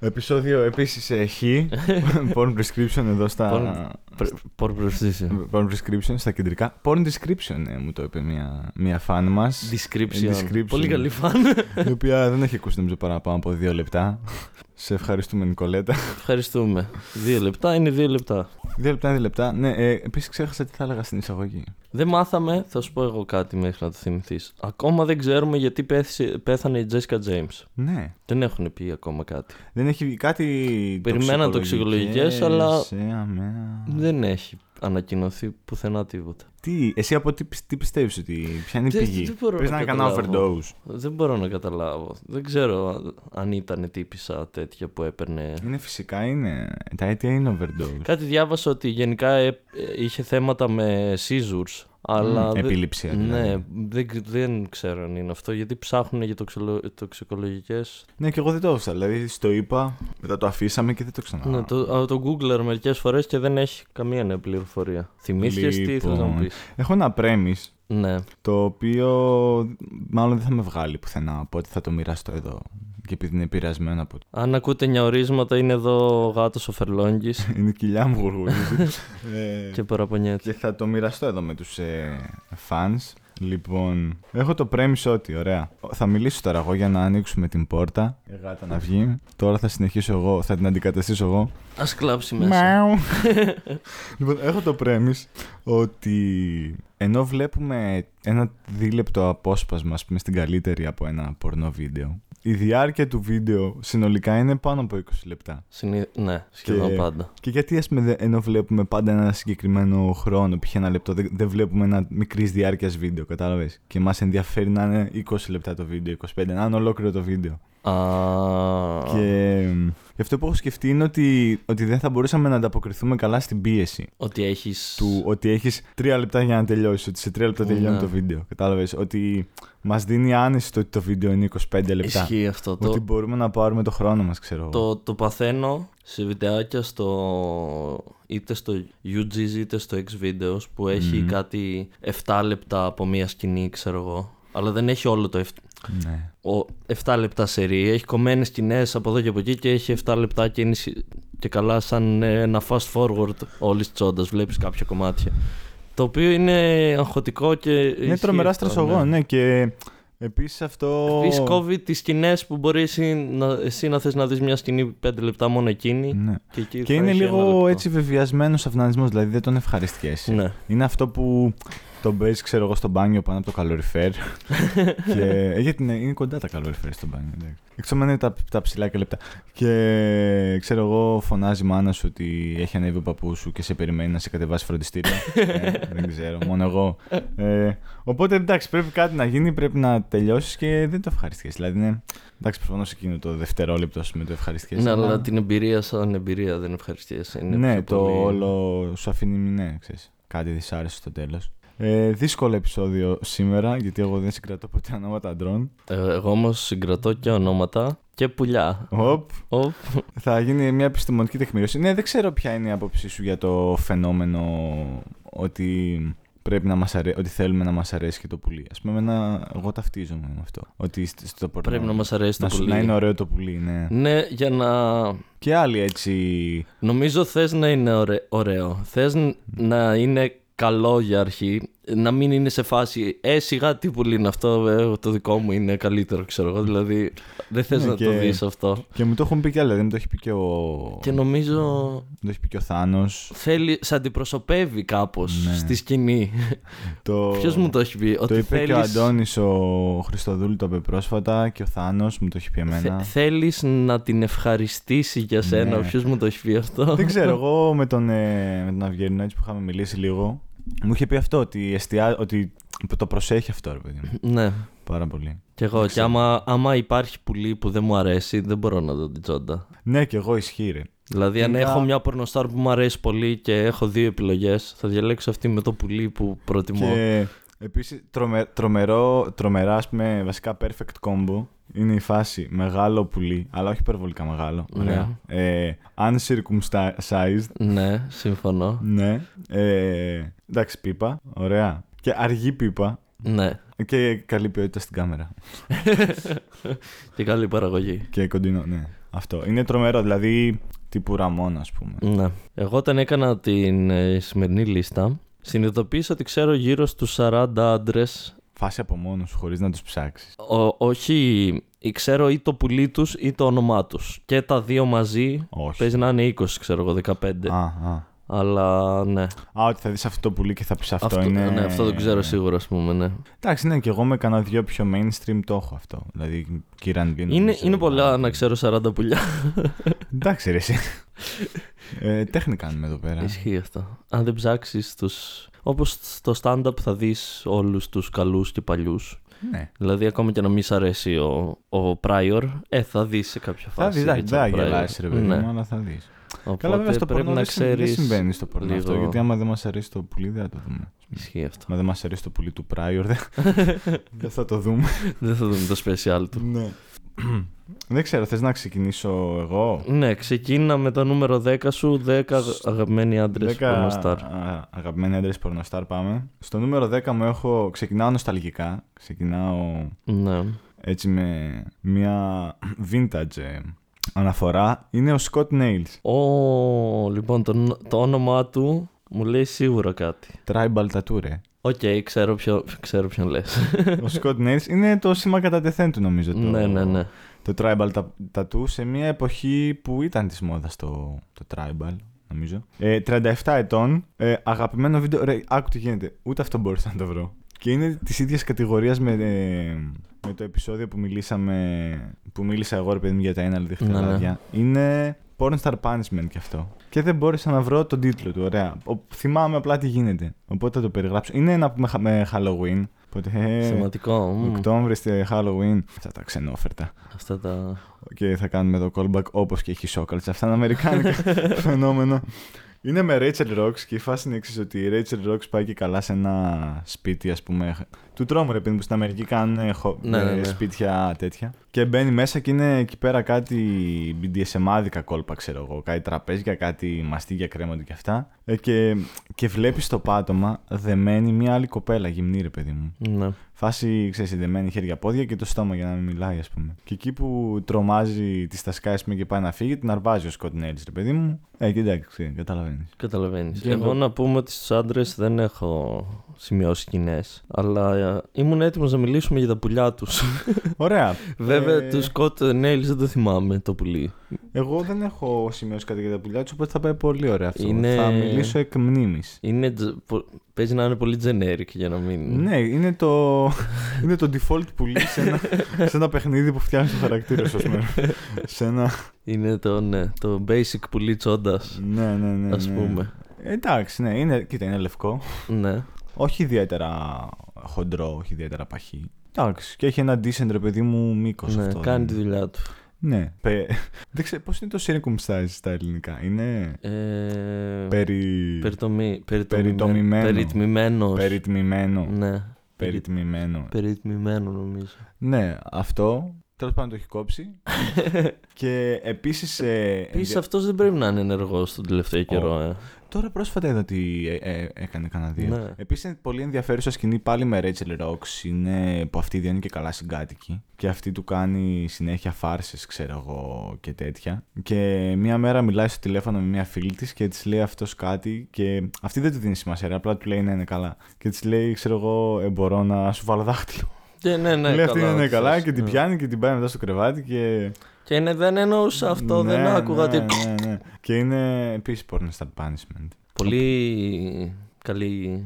Επεισόδιο επίσης έχει. Porn prescription εδώ στα. Porn prescription. Porn prescription στα κεντρικά. Porn description ε, μου το είπε μια, μια φαν μας. Description. description. Πολύ καλή φαν. η οποία δεν έχει ακούσει νομίζω παραπάνω από δύο λεπτά. Σε ευχαριστούμε, Νικολέτα. Ευχαριστούμε. Δύο λεπτά είναι δύο λεπτά. Δύο λεπτά είναι δύο λεπτά. Ναι, ε, επίσης ξέχασα τι θα έλεγα στην εισαγωγή. Δεν μάθαμε, θα σου πω εγώ κάτι μέχρι να το θυμηθείς. Ακόμα δεν ξέρουμε γιατί πέθησε, πέθανε η Jessica James. Ναι. Δεν έχουν πει ακόμα κάτι. Δεν έχει κάτι. Περιμέναν τοξικολογικές, αλλά. Ε, αμένα. Δεν έχει ανακοινωθεί πουθενά τίποτα. Τι, εσύ από τι, τι πιστεύεις ότι. Ποια είναι η Δεν- πηγή; δεν μπορώ Πες να να έκανα καταλάβω. overdose. Δεν μπορώ να καταλάβω. Δεν ξέρω αν ήταν τύπησα τέτοια που έπαιρνε. Είναι φυσικά είναι. Τα αίτια είναι overdose. Κάτι διάβασα ότι γενικά ε, ε, είχε θέματα με seizures. Αλλά Μμ, δεν- επιληψία, δηλαδή. Ναι, δεν, δεν ξέρω αν είναι αυτό. Γιατί ψάχνουν για τοξιλο, τοξικολογικές. Ναι, και εγώ δεν το έφτασα. Δηλαδή, στο είπα, μετά το αφήσαμε και δεν το ξανά. Ναι, το, α, το Googler μερικές φορές και δεν έχει καμία νέα πληροφορία. Θυμήθηκες τι ήθελα να μου Λοιπόν, πεις; Έχω ένα premise Ναι. το οποίο μάλλον δεν θα με βγάλει πουθενά. Οπότε θα το μοιραστώ εδώ. Και επειδή είναι επηρεασμένο από. Αν ακούτε νιαορίσματα, είναι εδώ ο γάτος ο Φερλόγγι είναι η κοιλιά μου γουργουρίζει. ε, και παραπονιέται. και θα το μοιραστώ εδώ με τους ε, fans. Λοιπόν, έχω το premise ότι, ωραία. Θα μιλήσω τώρα εγώ για να ανοίξουμε την πόρτα. Η γάτα να βγει. Τώρα θα συνεχίσω εγώ, θα την αντικαταστήσω εγώ. Α κλάψει μέσα. Μαου. λοιπόν, έχω το premise ότι ενώ βλέπουμε ένα δίλεπτο απόσπασμα, ας πούμε, στην καλύτερη από ένα πορνό βίντεο, η διάρκεια του βίντεο συνολικά είναι πάνω από 20 λεπτά. Συνή... Ναι, σχεδόν Και- πάντα. Και γιατί, ας πούμε, δε- ενώ βλέπουμε πάντα ένα συγκεκριμένο χρόνο, π.χ. ένα λεπτό, δεν, δεν βλέπουμε ένα μικρής διάρκειας βίντεο, κατάλαβες; Και μας ενδιαφέρει να είναι 20 λεπτά το βίντεο, 25, να είναι ολόκληρο το βίντεο. Α, Και εμ, γι' αυτό που έχω σκεφτεί είναι ότι, ότι δεν θα μπορούσαμε να ανταποκριθούμε καλά στην πίεση Ότι έχεις. του ότι έχεις τρία λεπτά για να τελειώσεις. Ότι σε τρία λεπτά τελειώνει Ναι. το βίντεο. Κατάλαβες; Ότι μας δίνει άνεση το ότι το βίντεο είναι 25 λεπτά. Ισχύει αυτό. Ότι Το, μπορούμε να πάρουμε το χρόνο μας, ξέρω εγώ. το, το παθαίνω σε βιντεάκια στο. είτε στο UG's είτε στο X-Videos που έχει Μμμ. κάτι 7 λεπτά από μία σκηνή, ξέρω εγώ. Αλλά δεν έχει όλο το 7. Ναι. Ο 7 λεπτά σερί. Έχει κομμένες σκηνές από εδώ και από εκεί και έχει 7 λεπτά και είναι σι- και καλά σαν ε, ένα fast forward όλης της όντας. Βλέπεις κάποια κομμάτια. Το οποίο είναι αγχωτικό και. Είναι ισχύει τρομερά αυτό, στρεσογό, ναι. Και επίσης αυτό. Επίσης κόβει τις σκηνές που μπορεί εσύ να, εσύ να θες να δεις μια σκηνή 5 λεπτά μόνο εκείνη. Ναι. Και, εκεί Και θα είναι έχει ένα λίγο λεπτό. έτσι βεβαιασμένο αυνανισμό, δηλαδή δεν τον ευχαριστιέσαι. Ναι. Είναι αυτό που τον παίζει, ξέρω εγώ, στο μπάνιο πάνω από το καλοριφέρ. και... ε, Γιατί είναι, είναι κοντά τα καλοριφέρ στο μπάνιο. εντάξει. Εκτός αν είναι τα, τα ψηλά και λεπτά. Και ξέρω εγώ, φωνάζει η μάνα σου ότι έχει ανέβει ο παππούς σου και σε περιμένει να σε κατεβάσει φροντιστήριο. ε, δεν ξέρω, μόνο εγώ. Ε, οπότε εντάξει, πρέπει κάτι να γίνει, πρέπει να τελειώσεις και δεν το ευχαριστιέσαι. Δηλαδή είναι. Εντάξει, προφανώς εκείνο το δευτερόλεπτο ας πούμε, το ευχαριστιέσαι. Ναι, αλλά την εμπειρία σαν εμπειρία δεν ευχαριστιέσαι. Είναι ναι, πιο το πολύ- όλο σου αφήνει ναι, ξέρεις, κάτι δυσάρεστο στο τέλος. Ε, δύσκολο επεισόδιο σήμερα, γιατί εγώ δεν συγκρατώ ποτέ ονόματα αντρών. Ε, εγώ όμως συγκρατώ και ονόματα και πουλιά. Οπ, Οπ. θα γίνει μια επιστημονική τεκμηρίωση. Ναι, δεν ξέρω ποια είναι η άποψή σου για το φαινόμενο ότι πρέπει να μας αρέ... ότι θέλουμε να μας αρέσει και το πουλί. Ας πούμε, εμένα, εγώ ταυτίζομαι με αυτό. Ότι στο- στο πορνό Πρέπει να μας αρέσει το να, σου- πουλί. να είναι ωραίο το πουλί, ναι. Ναι, για να. Και άλλοι έτσι... Νομίζω θες να είναι ωραί- ωραίο. Θες ν- να είναι καλό για αρχή. Να μην είναι σε φάση Ε, σιγά τι πουλί είναι αυτό. ε, το δικό μου είναι καλύτερο, ξέρω εγώ. Δηλαδή, δεν θες Ναι, να και- το δεις αυτό. Και μου το έχουν πει κι άλλοι, δηλαδή μου το έχει πει και ο... Και νομίζω Μου το έχει πει και ο Θάνος. θέλει, σε αντιπροσωπεύει κάπως Ναι. στη σκηνή. Το... Ποιος μου το έχει πει, Το ότι είπε θέλεις, και ο Αντώνης ο Χριστοδούλου το είπε πρόσφατα και ο Θάνος μου το έχει πει εμένα. θε- θέλεις να την ευχαριστήσει για σένα. Ναι. Ποιος μου το έχει πει αυτό; Δεν ξέρω, εγώ με τον, ε, με τον Αυγερινό έτσι που είχαμε μιλήσει λίγο, μου είχε πει αυτό, ότι, εστιά, ότι το προσέχει αυτό, ρε παιδί μου. ναι. Πάρα πολύ. Κι εγώ. Δεν Και ξέρω. άμα, άμα υπάρχει πουλί που δεν μου αρέσει, δεν μπορώ να δω την τσόντα. Ναι, και εγώ ισχύει, ρε. Δηλαδή, αν Γενικά- έχω μια πορνοστάρ που μου αρέσει πολύ και έχω δύο επιλογές, θα διαλέξω αυτή με το πουλί που προτιμώ. Και επίσης τρομε, τρομερό, τρομερά, ας πούμε, βασικά perfect combo είναι η φάση μεγάλο πουλί, αλλά όχι υπερβολικά μεγάλο. Ναι. Ωραία. Ε, uncircumcised, Ναι, συμφωνώ. ναι. Ε, εντάξει, πίπα, ωραία. Και αργή πίπα Ναι. και καλή ποιότητα στην κάμερα. και καλή παραγωγή. Και κοντινό, ναι. Αυτό. Είναι τρομερό, δηλαδή τύπου Ραμόν, ας πούμε. Ναι. Εγώ όταν έκανα την ε, σημερινή λίστα, συνειδητοποίησα ότι ξέρω γύρω στους 40 άντρες. Φάση από μόνος σου, χωρίς να τους ψάξεις. Όχι, ή ξέρω ή το πουλί τους ή το όνομά τους. Και τα δύο μαζί Όχι. παίζει να είναι 20, ξέρω εγώ, 15. Α, α. Αλλά ναι. Α, ότι θα δεις αυτό το πουλί και θα πει αυτό, είναι. ναι, αυτό δεν ξέρω σίγουρα, ας πούμε, ναι. Εντάξει, ναι, και εγώ με κανένα δυο πιο mainstream το έχω αυτό. Δηλαδή, Κίραν Βίν. Είναι, είναι πολλά να ξέρω 40 πουλιά. Εντάξει, ρε, εσύ. ε, τέχνη κάνουμε εδώ πέρα. Ισχύει αυτό. Αν δεν ψάξεις του. Όπως στο stand-up θα δεις όλους τους καλούς και παλιούς. Ναι. Δηλαδή, ακόμα και να μην σ' αρέσει ο, ο Prior, ε, θα δεις σε κάποια Θα φάση. δεις, εντάξει, Richard δεν θα Pryor. γελάσεις, ρε παιδί Ναι. μου, αλλά θα δεις. Οπότε Καλά, βέβαια στο πρέπει πορνό να δεν, συ- δεν ξέρεις. συμβαίνει στο πορνό αυτό. λίγο- Γιατί άμα δεν μας αρέσει το πουλί, δεν θα το δούμε. Ισχύει αυτό. Μα δεν μας αρέσει το πουλί του Prior, δεν, δεν θα το δούμε. δεν θα δούμε το special του. ναι. Δεν ξέρω, θες να ξεκινήσω εγώ; Ναι, ξεκίνα με το νούμερο 10 σου, 10 αγαπημένοι άντρες 10 πορνοστάρ. α, αγαπημένοι άντρες πορνοστάρ πάμε. Στο νούμερο 10 μου έχω. Ξεκινάω νοσταλγικά. Ξεκινάω Ναι. έτσι με μια vintage ε, αναφορά. Είναι ο Scott Nails. Ω, λοιπόν, το, το όνομά του μου λέει σίγουρα κάτι. Tribal tattoo, ρε. Οκ, ξέρω, ποιο, ξέρω ποιον λες. ο Scott Nails είναι το σήμα κατατεθέν του, νομίζω. Το, ναι, ναι, ναι. Το tribal ta- tattoo σε μια εποχή που ήταν της μόδας το, το tribal, νομίζω. Ε, 37 ετών, ε, αγαπημένο βίντεο. Ρε, άκου τι γίνεται. Ούτε αυτό μπορούσα να το βρω. Και είναι της ίδιας κατηγορίας με, ε, με το επεισόδιο που μιλήσαμε. που μίλησα εγώ, ρε παιδί μου, για τα ένα Ναι, διχτυλάδια. Είναι Pornstar Punishment κι αυτό. Και δεν μπόρεσα να βρω τον τίτλο του. Ωραία. Ο, θυμάμαι απλά τι γίνεται. Οπότε θα το περιγράψω. Είναι ένα που με, χα- με Halloween. Οπότε, ε, Θεματικό. μμ. Οκτώβρη στη Halloween. Αυτά τα ξενόφερτα. Αυτά τα. Και θα κάνουμε το callback όπως και έχει Σόκαλτς. Αυτά είναι αμερικάνικα φαινόμενο. Είναι με Rachel Rocks και η φάση είναι εξής ότι η Rachel Rocks πάει και καλά σε ένα σπίτι ας πούμε του τρόμου ρε παιδί μου που στην Αμερική κάνουν ε, χο- Ναι, ναι, ε, ναι. σπίτια τέτοια και μπαίνει μέσα και είναι εκεί πέρα κάτι BDSM-άδικα κόλπα ξέρω εγώ κάτι τραπέζια, κάτι μαστίγια κρέμονται και αυτά ε, και, και βλέπεις στο πάτωμα δεμένη μια άλλη κοπέλα γυμνή ρε παιδί μου Ναι. Φάση, ξέρεις, δεμένη χέρια-πόδια και το στόμα για να μην μιλάει, ας πούμε. Και εκεί που τρομάζει, τη τα σκάει, ας πούμε, και πάει να φύγει, την αρβάζει ο Σκοτ Νέλης, ρε παιδί μου. Ε, και εντάξει, καταλαβαίνεις. Καταλαβαίνεις. Και Εγώ εγώ- να πούμε ότι στους άντρες δεν έχω σημειώσει σκηνές. Αλλά ε, ήμουν έτοιμος να μιλήσουμε για τα πουλιά τους. Ωραία. Βέβαια, Ε, του Scott Nails δεν το θυμάμαι το πουλί. Εγώ δεν έχω σημειώσει κάτι για τα πουλιά τους, οπότε θα πάει πολύ ωραία αυτό. Είναι- Θα μιλήσω εκ μνήμης. Είναι, τζ- πο- παίζει να είναι πολύ generic για να μην. Ναι, είναι το, είναι το default πουλί σε ένα, σε ένα παιχνίδι που φτιάχνει το χαρακτήρα σου, ας πούμε. σε ένα. Είναι το, ναι, το basic πουλί τσόντας. Ναι, ναι, ναι. Α ναι. πούμε. Εντάξει, ναι, είναι, κοίτα, είναι λευκό. Ναι. Όχι ιδιαίτερα χοντρό, όχι ιδιαίτερα παχύ. Εντάξει, και έχει ένα decent ρε παιδί μου μήκος ναι, αυτό. κάνει δεν- τη δουλειά του. Ναι. Πε... δεν ξέρω πώς είναι το circumcise στα ελληνικά. Είναι. Ε, Περι... περιτομη- περιτομημένο. Περιτμημένος. Περιτμημένο. Ναι. Περιτμημένο. Περιτμημένο νομίζω. Ναι, αυτό. Τέλος πάντων το έχει κόψει. και επίσης. Ε, Επίσης ενδια- αυτός δεν πρέπει να είναι ενεργός τον τελευταίο καιρό. Ε. Τώρα πρόσφατα είδα ότι ε, ε, έκανε κανένα δύο. Ναι. Επίσης είναι πολύ ενδιαφέρουσα σκηνή πάλι με Rachel Rocks. Είναι που αυτή δεν είναι και καλά συγκάτοικη. Και αυτή του κάνει συνέχεια φάρσες, ξέρω εγώ και τέτοια. Και μία μέρα μιλάει στο τηλέφωνο με μία φίλη της και της λέει αυτός κάτι. Και αυτή δεν του δίνει σημασία, ρε, απλά του λέει ναι, είναι καλά. Και της λέει, ξέρω εγώ, ε, μπορώ να σου βάλω δάχτυλο. Και ναι, ναι, λέει αυτή καλά, είναι ναι, καλά ξέρεις, και την ναι. πιάνει και την πάει μετά στο κρεβάτι και. Και είναι, δεν εννοούσα αυτό, δεν Ναι, άκουγα. ναι, τι... ναι, ναι. Και είναι επίσης porn star punishment. Πολύ καλή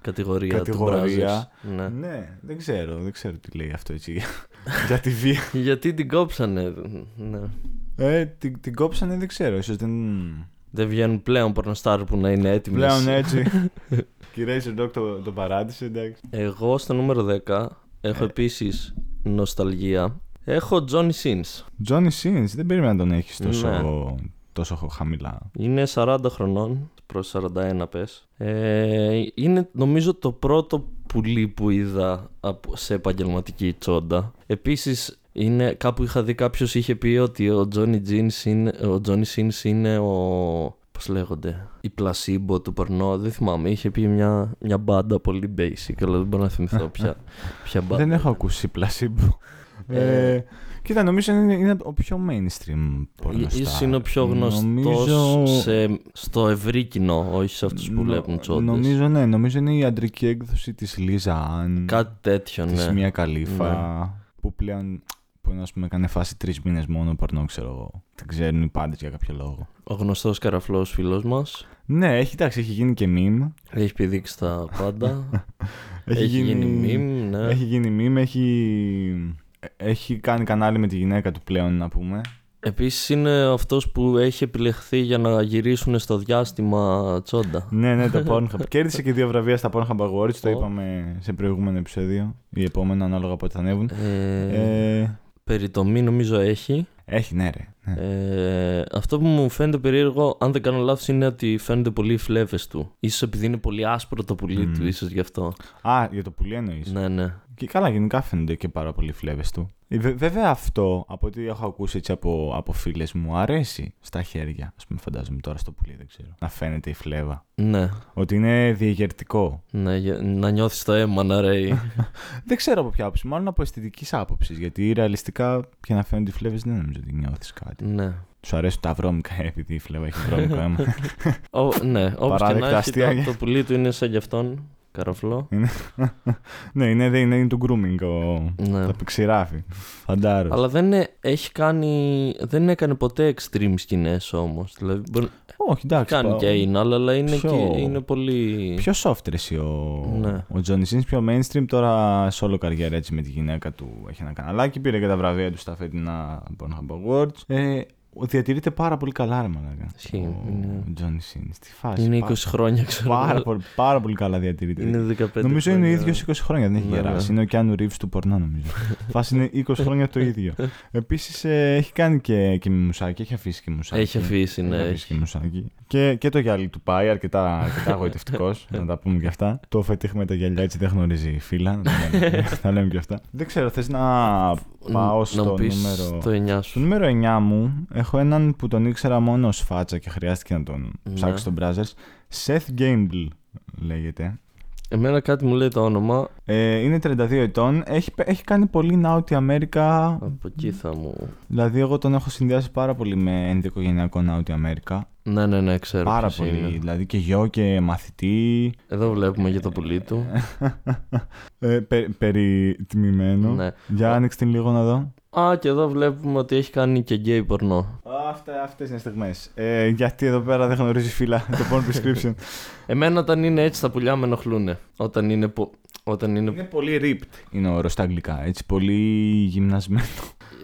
κατηγορία. Κατηγορία. του Brazzers. Ναι. Ναι, δεν ξέρω, δεν ξέρω τι λέει αυτό έτσι. για τη βία. Γιατί την κόψανε. Ναι. Ε, την, την κόψανε, δεν ξέρω, ίσως δεν... Δεν βγαίνουν πλέον πορνοστάρ που να είναι έτοιμοι. Πλέον έτσι. και η Razor Dog το, το παράτησε, εντάξει. Εγώ στο νούμερο 10 έχω Ε. επίσης νοσταλγία. Έχω Johnny Sins. Johnny Sins, δεν περίμενα να τον έχεις τόσο, Ναι. τόσο χαμηλά. Είναι 40 χρονών, προς 41 πες. Ε, είναι νομίζω το πρώτο πουλί που είδα από- σε επαγγελματική τσόντα. Επίσης είναι, κάπου είχα δει κάποιος είχε πει ότι ο Johnny Jeans είναι, ο Johnny Sins είναι ο... Πώς λέγονται, η πλασίμπο του πορνό, δεν θυμάμαι, είχε πει μια, μια μπάντα πολύ basic, αλλά δεν μπορώ να θυμηθώ ποια, ποια μπάντα. δεν έχω ακούσει πλασίμπο. Ε. Ε, Κοίτα, νομίζω είναι, είναι ο πιο mainstream πορνοστάρ. Ίσως είναι ο πιο γνωστός Νομίζω- σε, στο ευρύ κοινό, όχι σε αυτούς που Νο- βλέπουν τσόντες. Νομίζω, ναι, νομίζω είναι η αντρική έκδοση της Λίζα Αν, Κάτι τέτοιο, της ναι. Μία Καλύφα, που πλέον που να πούμε έκανε φάση τρεις μήνες μόνο πορνό, ξέρω εγώ. Δεν ξέρουν οι πάντες για κάποιο λόγο. Ο γνωστός καραφλός φίλος μας Ναι, έχει, εντάξει, έχει γίνει και meme. έχει πηδήξει τα πάντα. έχει, γίνει meme, ναι. Έχει γίνει meme, έχει, έχει κάνει κανάλι με τη γυναίκα του πλέον, να πούμε. Επίσης είναι αυτός που έχει επιλεχθεί για να γυρίσουν στο διάστημα τσόντα. ναι, ναι, το Pornhub. Κέρδισε και δύο βραβεία στα Pornhub Awards, το Ω. είπαμε σε προηγούμενο επεισόδιο. Ή επόμενο, ανάλογα πότε θα ανέβουν. Ε, Ε, Περιτομή νομίζω έχει. έχει, ναι, ρε. Ναι. Ε, αυτό που μου φαίνεται περίεργο, αν δεν κάνω λάθος, είναι ότι φαίνονται πολύ οι φλέβες του. Ίσως επειδή είναι πολύ άσπρο το πουλί Μμ. του, ίσως γι' αυτό. Α, για το πουλί εννοείς. Ναι, ναι. Και καλά, γενικά φαίνονται και πάρα πολλοί φλέβες του. Ε, βε- βέβαια αυτό, από ό,τι έχω ακούσει έτσι από, από φίλες μου, αρέσει στα χέρια. Α πούμε, φαντάζομαι τώρα στο πουλί, δεν ξέρω. Να φαίνεται η φλέβα. Ναι, Ότι είναι διεγερτικό. ναι για- να νιώθεις το αίμα να ρέει. δεν ξέρω από ποια άποψη, μάλλον από αισθητικής άποψης. Γιατί ρεαλιστικά πια να φαίνονται οι φλέβες δεν νομίζω ότι νιώθεις κάτι. ναι. Του αρέσουν τα βρώμικα, ε, επειδή η φλέβα έχει βρώμικο αίμα. Ο, ναι, όπως και να Παράδεκτα έχει, αστεία. το, το πουλί του είναι σαν γι' αυτόν. Καραφλό. ναι, είναι, είναι, είναι το grooming, ο, Ναι. το ξηράφι. Φαντάρος. Αλλά δεν, ε- έχει κάνει, δεν έκανε ποτέ extreme σκηνές όμως. Δηλαδή, μπορεί, Όχι, εντάξει. κάνει πα- και είναι, αλλά είναι, Πιο- και, είναι πολύ... Πιο soft ρε εσύ ο, Ναι. ο Johnny Sins, πιο mainstream τώρα solo καριέρα έτσι με τη γυναίκα του έχει ένα καναλάκι, πήρε και τα βραβεία του στα φετινά Pornhub Awards. Ε, ο- διατηρείται πάρα πολύ καλά ρε μαλάκα. Ισχύει, Ο, είναι- ο Johnny Sins, τι φάση. Είναι 20 Πά- χρόνια, ξέρω. Πάρα, πολύ, πάρα πολύ καλά διατηρείται. Είναι 15 Νομίζω είναι ο χρόνια. ίδιος 20 χρόνια, δεν έχει Ναι, γεράσει. ναι. Είναι ο Keanu Reeves του πορνά, νομίζω. Φάση είναι 20 χρόνια το ίδιο. Επίσης έχει κάνει και, και με μουσάκι, έχει αφήσει και μουσάκι. Έχει αφήσει, ναι. Έχει αφήσει έχει. και μουσάκι. Και, και το γυαλί του πάει αρκετά, αρκετά αγωγητευτικό, να τα πούμε και αυτά. Το φετίχ με τα γυαλιά έτσι δεν γνωρίζει φύλλα. να τα λέμε- Να λέμε και αυτά. Δεν ξέρω, θες να πάω Να στο μου πεις νούμερο. το 9 Στο σου. νούμερο 9 μου έχω έναν που τον ήξερα μόνο ως φάτσα και χρειάστηκε να τον Ναι. ψάξω στο browsers. Seth Gamble λέγεται. Εμένα κάτι μου λέει το όνομα. Ε, είναι 32 ετών. Έχει, έχει κάνει πολύ Νάουτι Αμέρικα. Από εκεί θα μου. Δηλαδή, εγώ τον έχω συνδυάσει πάρα πολύ με ενδοικογενειακό Νάουτι Αμέρικα. Ναι, ναι, ναι, ξέρω. Πάρα ποιος πολύ. είναι. Δηλαδή και γιο και μαθητή. Εδώ βλέπουμε για το πουλί του. Ε, πε, περιτιμημένο. ναι. Για άνοιξε την λίγο να δω. Α, και εδώ βλέπουμε ότι έχει κάνει και γκέι πορνό. Αυτά, αυτές είναι στιγμές. Ε, γιατί εδώ πέρα δεν γνωρίζει φύλλα το porn prescription. Εμένα όταν είναι έτσι τα πουλιά με ενοχλούν. Όταν είναι. πο- Όταν είναι... είναι πολύ ripped. Είναι όρος στα αγγλικά. Έτσι, πολύ γυμνασμένο.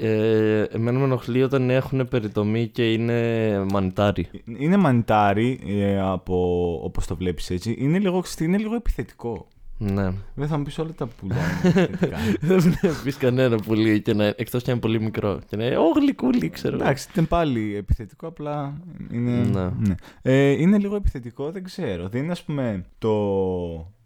Ε, εμένα με ενοχλεί όταν έχουν περιτομή και είναι μανιτάρι. Είναι μανιτάρι, ε, από όπως το βλέπεις έτσι. Είναι λίγο, είναι λίγο επιθετικό. Ναι. Δεν θα μου πεις όλα τα πουλιά είναι επιθετικά. Δεν βλέπει κανένα πουλί και να, εκτός και αν είναι πολύ μικρό. Και να είναι Ω γλυκούλι, ξέρω. Εντάξει, ήταν πάλι επιθετικό, απλά είναι. Ναι. ναι. Ε, είναι λίγο επιθετικό, δεν ξέρω. Δεν είναι, ας πούμε, το,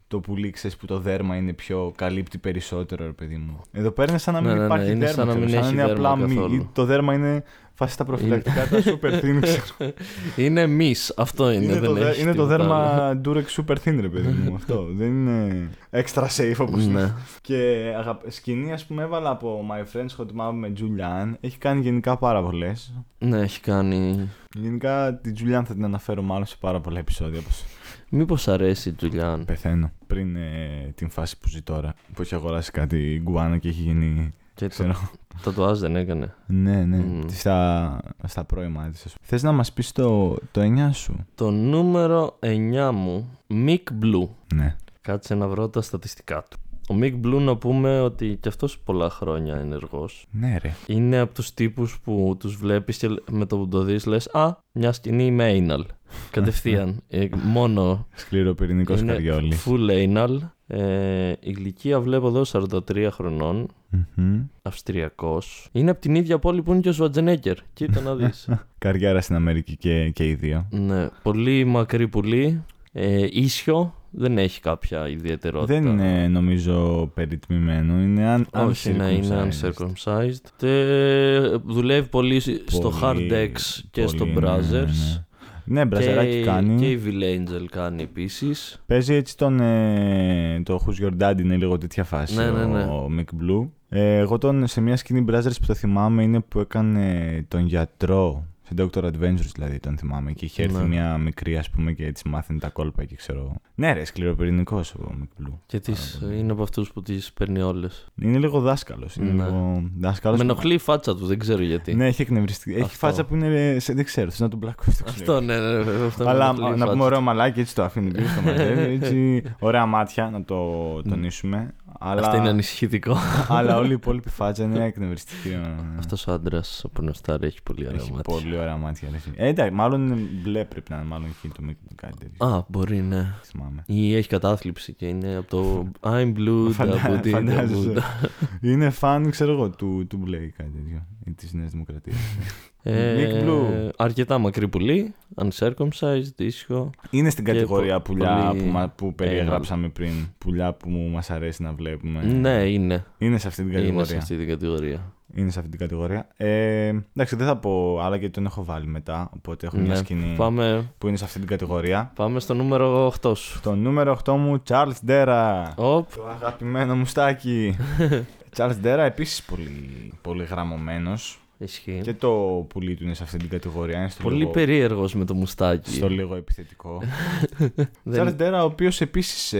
το πουλί, ξέρεις, που το δέρμα είναι πιο. καλύπτει περισσότερο, ρε παιδί μου. Εδώ πέρα είναι σαν να μην Ναι, ναι, ναι, υπάρχει είναι δέρμα. σαν να ξέρω, μην έχει είναι δέρμα απλά μη. καθόλου. Ή το δέρμα είναι φάση στα προφυλακτικά, τα super thin, ξέρω. Είναι μη, αυτό είναι. είναι, δεν το, δέ- έχει είναι το τίποτα άλλο. δέρμα Durex super thin, ρε παιδί μου. αυτό. Δεν είναι extra safe όπως Ναι. Και αγαπ... σκηνή, ας πούμε, έβαλα από My Friends Hot Mom με Julian. Έχει κάνει γενικά πάρα πολλές. ναι, έχει κάνει. Γενικά την Julian θα την αναφέρω μάλλον σε πάρα πολλά επεισόδια. Όπως Μήπως αρέσει η Τζουλιάν. πεθαίνω. Πριν ε, την φάση που ζει τώρα. Που έχει αγοράσει κάτι γκουάνα και έχει γίνει. Και το, Ξέρω. το τουάζ δεν έκανε. ναι, ναι. Μμ. Στα, στα πρώιμα της. Θες να μας πεις το, το 9 σου; Το νούμερο 9 μου, Mick Blue. Ναι. Κάτσε να βρω τα στατιστικά του. Ο Mick Blue να πούμε ότι και αυτός πολλά χρόνια ενεργός. Ναι, ρε. Είναι από τους τύπους που τους βλέπεις και με το που το δεις λες «Α, μια σκηνή με anal». Κατευθείαν. Ε, μόνο Σκληροπυρηνικός είναι καριόλι. full anal. Ε, η ηλικία βλέπω εδώ 43 χρονών. Μμμ. Αυστριακός. Είναι από την ίδια πόλη που είναι και ο Σουατζενέγκερ. Κοίτα να δεις. Καριέρα στην Αμερική και, και οι δύο. ναι, πολύ μακρύ πουλί. Ε, ίσιο. Δεν έχει κάποια ιδιαιτερότητα. Δεν είναι νομίζω περιτμημένο. Είναι αν, Όχι, ναι, είναι uncircumcised. Και δουλεύει πολύ στο Πολύ- Hard X και στο πολύ, ναι, Brothers. ναι. Ναι, μπραζεράκι και, κάνει. Και η Evil Angel κάνει επίσης. Παίζει έτσι τον. Ε, το Who's Your Dad είναι λίγο τέτοια φάση. Ναι, ναι, ναι. Ο Mick Blue. Ε, εγώ τον, σε μια σκηνή Brothers που το θυμάμαι είναι που έκανε τον γιατρό στην Doctor Adventures δηλαδή τον θυμάμαι. Και είχε έρθει Ναι. μια μικρή, ας πούμε, και έτσι μάθαινε τα κόλπα και ξέρω. Ναι, ρε, σκληροπυρηνικός ο Μικλού. Και τις, είναι από αυτούς που τις παίρνει όλες. Είναι λίγο δάσκαλος. Είναι Ναι. λίγο δάσκαλος. Με ενοχλεί η φάτσα του, δεν ξέρω γιατί. Ναι, έχει εκνευριστεί. Έχει Αυτό. φάτσα που είναι. σε- δεν ξέρω, θε να τον πλακώσει το ξέρω. Αυτό, ναι, ναι, ναι, αυτό με Αλλά ενοχλεί η να φάτσα πούμε του. ωραίο μαλάκι, έτσι το αφήνει πίσω στο μαντέρι. Έτσι, ωραία μάτια, να το τονίσουμε. Αλλά, Αυτό είναι ανησυχητικό. αλλά όλη η υπόλοιπη φάτσα είναι εκνευριστική. ε. Αυτός ο άντρας από νοστάρι έχει πολύ ωραία Έχει μάτια. πολύ ωραία μάτια. ρε φίλε. Ε, εντάξει, μάλλον είναι μπλε πρέπει να είναι. Μάλλον έχει το Μικλού κάτι τέτοιο. Α, μπορεί, ναι. Θυμάμαι. Ή έχει κατάθλιψη και είναι από το I'm blue, Φαντα- da booty, da φαντάζεσαι. booty. Είναι φαν, ξέρω εγώ, του, του Μπλε ή κάτι τέτοιο. Ή της Νέας Δημοκρατίας. Ε, Nick Blue. Αρκετά μακρύ πουλί, uncircumcised, ίσιο. Είναι στην Και κατηγορία πο- πουλιά πολύ που, μα- που περιεγράψαμε πριν. Πουλιά που μας αρέσει να βλέπουμε. Ναι, είναι. Είναι σε αυτή την Είναι κατηγορία. σε αυτή την κατηγορία. Είναι σε αυτή την κατηγορία. Ε, εντάξει, δεν θα πω άλλα γιατί τον έχω βάλει μετά. Οπότε έχω μια Ναι. σκηνή Πάμε, που είναι σε αυτή την κατηγορία. πάμε στο νούμερο 8 σου. Το νούμερο 8 μου, Charles Ντέρα. Οπ, Το αγαπημένο μου στάκι. Charles Ντέρα επίσης πολύ, πολύ γραμμωμένος. ισχύει. Και το πουλί του είναι σε αυτή την κατηγορία. Είναι στο Πολύ λίγο, περίεργος με το μουστάκι. στο λίγο επιθετικό. Δεν- Charles Ντέρα, ο οποίος επίσης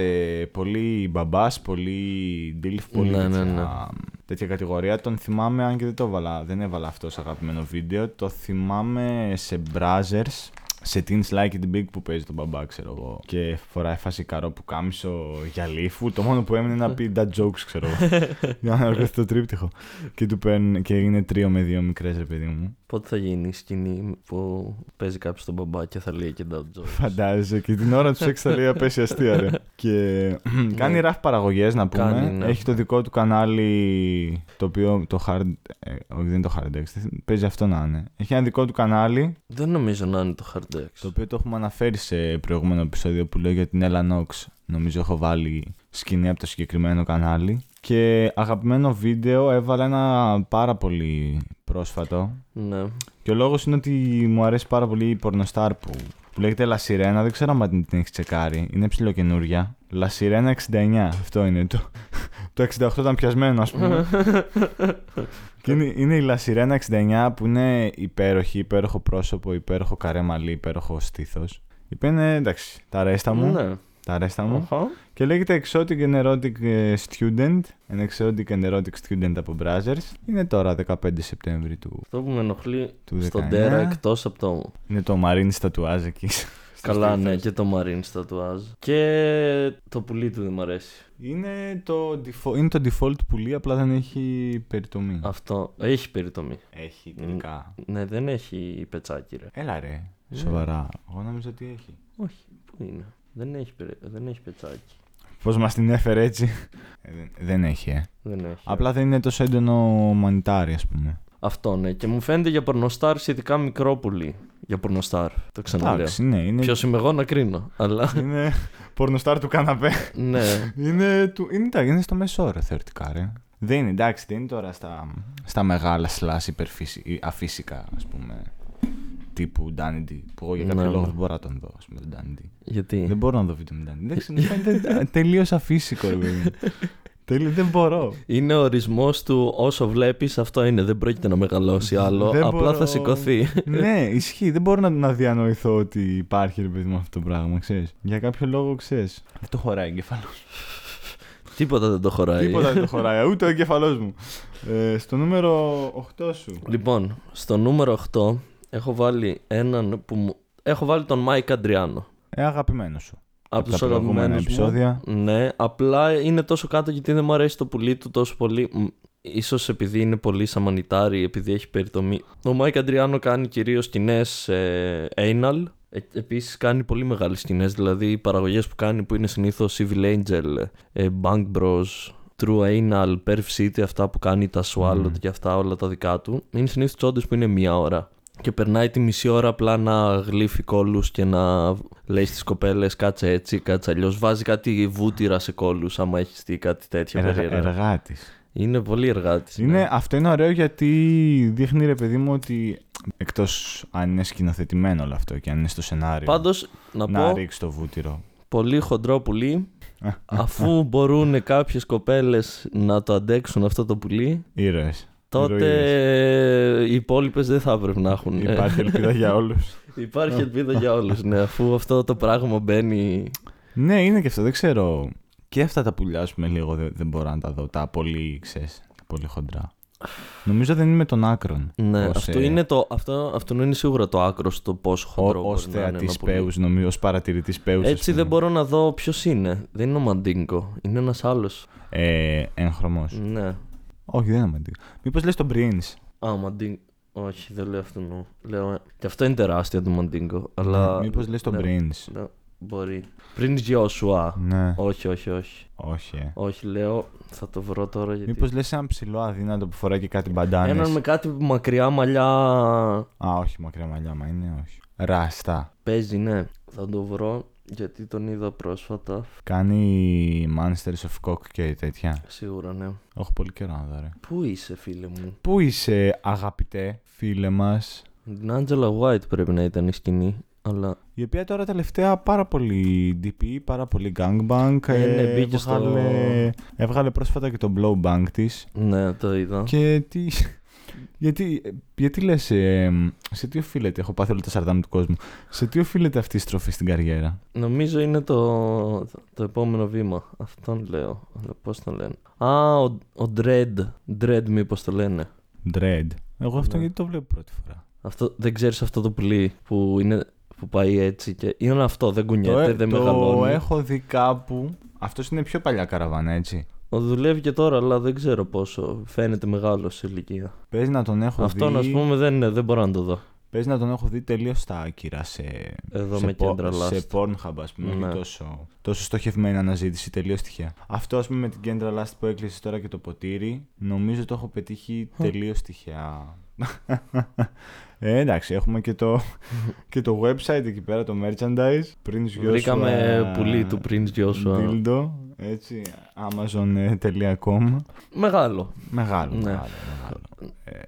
πολύ μπαμπάς, πολύ ντύλιφ, πολύ Ναι, ναι, τέτοια, ναι. τέτοια κατηγορία. Τον θυμάμαι, αν και δεν το έβαλα, δεν έβαλα αυτό σε αγαπημένο βίντεο. Το θυμάμαι σε Brazzers. Σε Teens Like It Big που παίζει τον μπαμπά, ξέρω εγώ. Και φοράει φασικαρό που κάμισο για λίφου. Το μόνο που έμεινε είναι να πει dad jokes, ξέρω εγώ. για να έρθει το τρίπτυχο. και του παίρνουν και είναι τρίο με δύο μικρές, ρε παιδί μου. Πότε θα γίνει η σκηνή που παίζει κάποιος τον μπαμπά και θα λέει και τα jokes; Φαντάζεσαι και την ώρα του σεξ θα λέει απέσια αστεία, ρε. και κάνει ραφ παραγωγές να πούμε. Κάνει, ναι. Έχει το δικό του κανάλι. Το οποίο το hard. Ε, όχι, δεν είναι το hard X. Παίζει αυτό να είναι. Έχει ένα δικό του κανάλι. Δεν νομίζω να είναι το Hard X. Το οποίο το έχουμε αναφέρει σε προηγούμενο επεισόδιο που λέω για την Ella Nox. Νομίζω έχω βάλει σκηνή από το συγκεκριμένο κανάλι. Και αγαπημένο βίντεο έβαλα ένα πάρα πολύ πρόσφατο. Ναι. Και ο λόγος είναι ότι μου αρέσει πάρα πολύ η πορνοστάρ που, που λέγεται La Sirena. Δεν ξέρω αν την έχεις τσεκάρει. Είναι ψηλοκαινούρια. La Sirena 69. Αυτό είναι το. Το 68 ήταν πιασμένο, ας πούμε. και είναι, είναι η La Sirena 69 που είναι υπέροχη, υπέροχο πρόσωπο, υπέροχο καρέ μαλλί, υπέροχο στήθος. Η είναι εντάξει, τα ρέστα μου. Ναι. Τα ρέστα μου. Αχα. Και λέγεται Exotic and Erotic ε, Student. An Exotic and Erotic Student από Brazzers. Είναι τώρα 15 Σεπτέμβρη του. Αυτό που με ενοχλεί Του στον 19. Τέρα εκτός από το. Είναι το Marine στατουάζ εκεί. Καλά, ναι, και το Marine τατουάζ. Και το πουλί του δεν μου αρέσει. Είναι το, default, είναι το default πουλί, απλά δεν έχει περιτομή. Αυτό. Έχει περιτομή. Έχει τελικά. Ναι, δεν έχει πετσάκι, ρε. Έλα ρε. Ναι. Σοβαρά. Εγώ νομίζω ότι έχει. Όχι, πού είναι. Δεν έχει, περι- δεν έχει πετσάκι. Πώς μας την έφερε έτσι. Ε, δεν, δεν έχει, ε. Δεν έχει. Απλά δεν είναι τόσο έντονο μανιτάρι, ας πούμε. Αυτό, ναι. Και μου φαίνεται για πορνοστάρ σχετικά μικρό πουλί. Για πορνοστάρ. Το ξαναλέω. Εντάξει, ναι, είναι. Ποιος είμαι εγώ να κρίνω. Αλλά Είναι πορνοστάρ του καναπέ. ναι. είναι, του... είναι, εντάξει, είναι στο μέσο όρο θεωρητικά, ρε. Δεν είναι, εντάξει, δεν είναι τώρα στα, στα μεγάλα slash υπερφύση, αφύσικα, ας πούμε. Τύπου Dandy. Που εγώ για κάποιο Ναι, λόγο ναι. δεν μπορώ να τον δω, ας πούμε, τον Dandy. Γιατί; Δεν μπορώ να δω βίντεο με Dandy. Εντάξει, μου φαίνεται τελείως αφύσικο, ρε παιδί. μου. Τελείως δεν μπορώ. Είναι ο ορισμός του όσο βλέπεις, αυτό είναι. Δεν πρόκειται να μεγαλώσει άλλο. Δεν απλά μπορώ. θα σηκωθεί. ναι, ισχύει. Δεν μπορώ να, να διανοηθώ ότι υπάρχει ρε παιδί μου αυτό το πράγμα, ξέρεις. Για κάποιο λόγο ξέρεις. Δεν το χωράει ο εγκεφαλός. Τίποτα δεν το χωράει. Τίποτα δεν το χωράει, ούτε ο εγκεφαλός μου. Ε, στο νούμερο 8 σου. Λοιπόν, στο νούμερο 8 έχω βάλει έναν που μου... Έχω βάλει τον Μάικ Αντριάνο. Ε, αγαπημένο σου. Από τα τους προηγούμενα αγαπημένου επεισόδια. Ναι, απλά είναι τόσο κάτω γιατί δεν μου αρέσει το πουλί του τόσο πολύ. Μ, Ίσως επειδή είναι πολύ σα μανιτάρι, επειδή έχει περιτομή. Ο Μάικ Αντριάνο κάνει κυρίως σκηνές ε, anal. Ε, επίσης κάνει πολύ μεγάλες σκηνές, δηλαδή οι παραγωγές που κάνει που είναι συνήθως Evil Angel, ε, Bang Bros, True Anal, Perv City, αυτά που κάνει τα Swallowed Μμμ. και αυτά όλα τα δικά του. Είναι συνήθως τσόντες που είναι μία ώρα. Και περνάει τη μισή ώρα απλά να γλύφει κόλους και να λέει στις κοπέλες κάτσε έτσι, κάτσε αλλιώς. Βάζει κάτι βούτυρα σε κόλους άμα έχεις δει κάτι τέτοιο. Εργα, περίεργο. Εργάτης. Είναι πολύ εργάτης. ναι. Είναι, αυτό είναι ωραίο γιατί δείχνει ρε παιδί μου ότι εκτός αν είναι σκηνοθετημένο όλο αυτό και αν είναι στο σενάριο. Πάντως, να, να πω, ρίξει το βούτυρο. πολύ χοντρό πουλί. αφού μπορούν κάποιες κοπέλες να το αντέξουν αυτό το πουλί, Ήρωες. Τότε οι υπόλοιπες δεν θα έπρεπε να έχουν. ε, Υπάρχει ελπίδα για όλους. Υπάρχει ελπίδα για όλους, ναι, αφού αυτό το πράγμα μπαίνει... ναι, είναι και αυτό. Δεν ξέρω. Και αυτά τα πουλιά, ας πούμε, λίγο δεν, δεν μπορώ να τα δω. Τα πολύ, ξέρεις, τα πολύ χοντρά. Νομίζω δεν είναι με τον άκρον. Ναι, Ως, αυτό, ε, είναι το, αυτό, αυτό είναι σίγουρα το άκρος στο πόσο χοντρό Ω μπορεί να είναι θεατής ένα πουλί. παίου, νομίζω, ως παρατηρητής παίου. Έτσι δεν μπορώ να δω ποιος είναι. Δεν είναι ο Μαντίνκο. Είναι ένας άλλος. Ε, έγχρωμο. Ναι. Όχι, δεν είναι μαντί. Μήπως λες τον Prince. Α, ο Μαντίνκο. Όχι, δεν λέω αυτόν. νου. Λέω... Και αυτό είναι τεράστιο το Μαντίνκο. Αλλά. Μήπως λες τον ναι, Prince. ναι, μπορεί. Πριν Γιώσουα. Ναι, Όχι, όχι, όχι. όχι. Ε. Όχι, λέω. Θα το βρω τώρα γιατί. Μήπως λες έναν ψηλό αδύνατο που φοράει και κάτι μπαντάνες. Έναν με κάτι μακριά μαλλιά. Α, όχι, μακριά μαλλιά, μα είναι, όχι. Ράστα. Παίζει, ναι. Θα το βρω γιατί τον είδα πρόσφατα. Κάνει Monsters of Cock και τέτοια. Σίγουρα, ναι. Όχι πολύ καιρό να δω, ρε. Πού είσαι, φίλε μου; Πού είσαι, αγαπητέ φίλε μας, Την Angela White πρέπει να ήταν η σκηνή. Αλλά η οποία τώρα τελευταία πάρα πολύ DP, πάρα πολύ gangbang. Ε, ναι, μπήκε στο- έβγαλε, έβγαλε πρόσφατα και το blowbang της. ναι, το είδα. Και τι. Γιατί, γιατί λες, ε, σε τι οφείλεται, έχω πάθει όλα τα σαρδάμ του κόσμου, σε τι οφείλεται αυτή η στροφή στην καριέρα; Νομίζω είναι το, το επόμενο βήμα. Αυτόν λέω. Αλλά πώς τον λένε. Α, ο, ο Dread. Dread μήπως το λένε. Dread. Εγώ αυτό Ναι. γιατί το βλέπω πρώτη φορά. Αυτό, δεν ξέρεις αυτό το πουλί που, είναι, που πάει έτσι και είναι αυτό, δεν κουνιέται, το, ε- δεν το μεγαλώνει. έχω δει κάπου. Αυτός είναι πιο παλιά καραβάνα, έτσι. Ο δουλεύει και τώρα, αλλά δεν ξέρω πόσο. Φαίνεται μεγάλο σε ηλικία. Παίζει να τον έχω Αυτόν, δει. ας πούμε, δεν, είναι, δεν μπορώ να το δω. Παίζει να τον έχω δει τελείως στα άκυρα σε. Εδώ σε, με κέντρα σε last. Pornhub, ας πούμε. Ναι. όχι τόσο, τόσο στοχευμένη αναζήτηση, τελείως τυχαία. Αυτό, ας πούμε, με την κέντρα last που έκλεισε τώρα και το ποτήρι, νομίζω το έχω πετύχει τελείως τυχαία. ε, εντάξει, έχουμε και το, και το website εκεί πέρα, το merchandise. Prince Joshua Βρήκαμε πουλί του Prince Joshua. Dildo, έτσι, amazon.com. Μεγάλο. Μεγάλο, Ναι. μεγάλο, μεγάλο. Ε,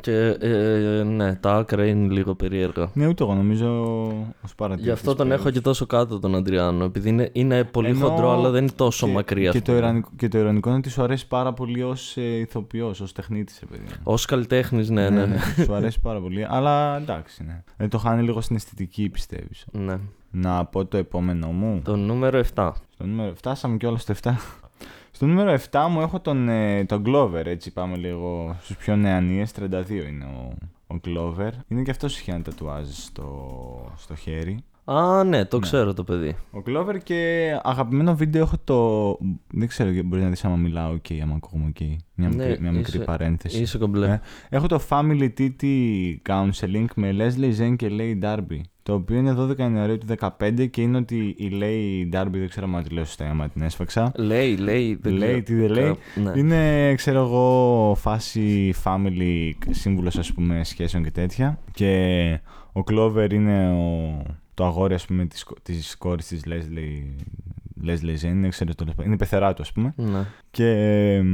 Και ε, ναι, τα άκρα είναι λίγο περίεργα. ναι, ούτε εγώ νομίζω ως παρατηρητής Γι' αυτό τον παίους. έχω και τόσο κάτω τον Αντριάνο. Επειδή είναι, είναι πολύ Ενώ- χοντρό, αλλά δεν είναι τόσο και, μακριά. Και το, ειρωνικό, και το ειρωνικό είναι ότι σου αρέσει πάρα πολύ ως ε, ηθοποιός, ως τεχνίτης, παιδί. μου. Ω καλλιτέχνης, ναι, ναι. σου αρέσει πάρα πολύ. Αλλά εντάξει, ναι. Δεν το χάνει λίγο στην αισθητική, πιστεύεις. ναι. Να πω το επόμενό μου. Το νούμερο 7. Στο νούμερο... Φτάσαμε κιόλας στο 7. Στο νούμερο 7 μου έχω τον, ε, τον Glover, έτσι πάμε λίγο στους πιο νεανίες, 32 είναι ο, ο Glover. Είναι και αυτός είχε ένα τατουάζ στο, στο χέρι. Α, ναι, το Ναι. ξέρω το παιδί. Ο Glover και αγαπημένο βίντεο έχω το... Δεν ξέρω, μπορεί να δεις άμα μιλάω και άμα ακούγομαι και μια, Ναι, μικρή, μια μικρή είσαι- παρένθεση. Είσαι κομπλέ. Ε, Έχω το Family TT Counseling με Leslie Zen και Lay Darby. Το οποίο είναι 12 Ιανουαρίου του 2015 και είναι ότι η Lay Darby, δεν ξέρω αν τη λέω σωστά, άμα την έσφαξα. Λέει, λέει. Δεν Λέει, ξέρω. τι δεν λέει. Κα- Ναι. Είναι, ξέρω εγώ, φάση family σύμβουλος, ας πούμε, σχέσεων και τέτοια. Και ο Clover είναι ο, το αγόρι, ας πούμε, της της κόρης της Leslie. Leslie Zen, είναι, ξέρω, το, είναι η πεθερά του, ας πούμε. Ναι. Και ε,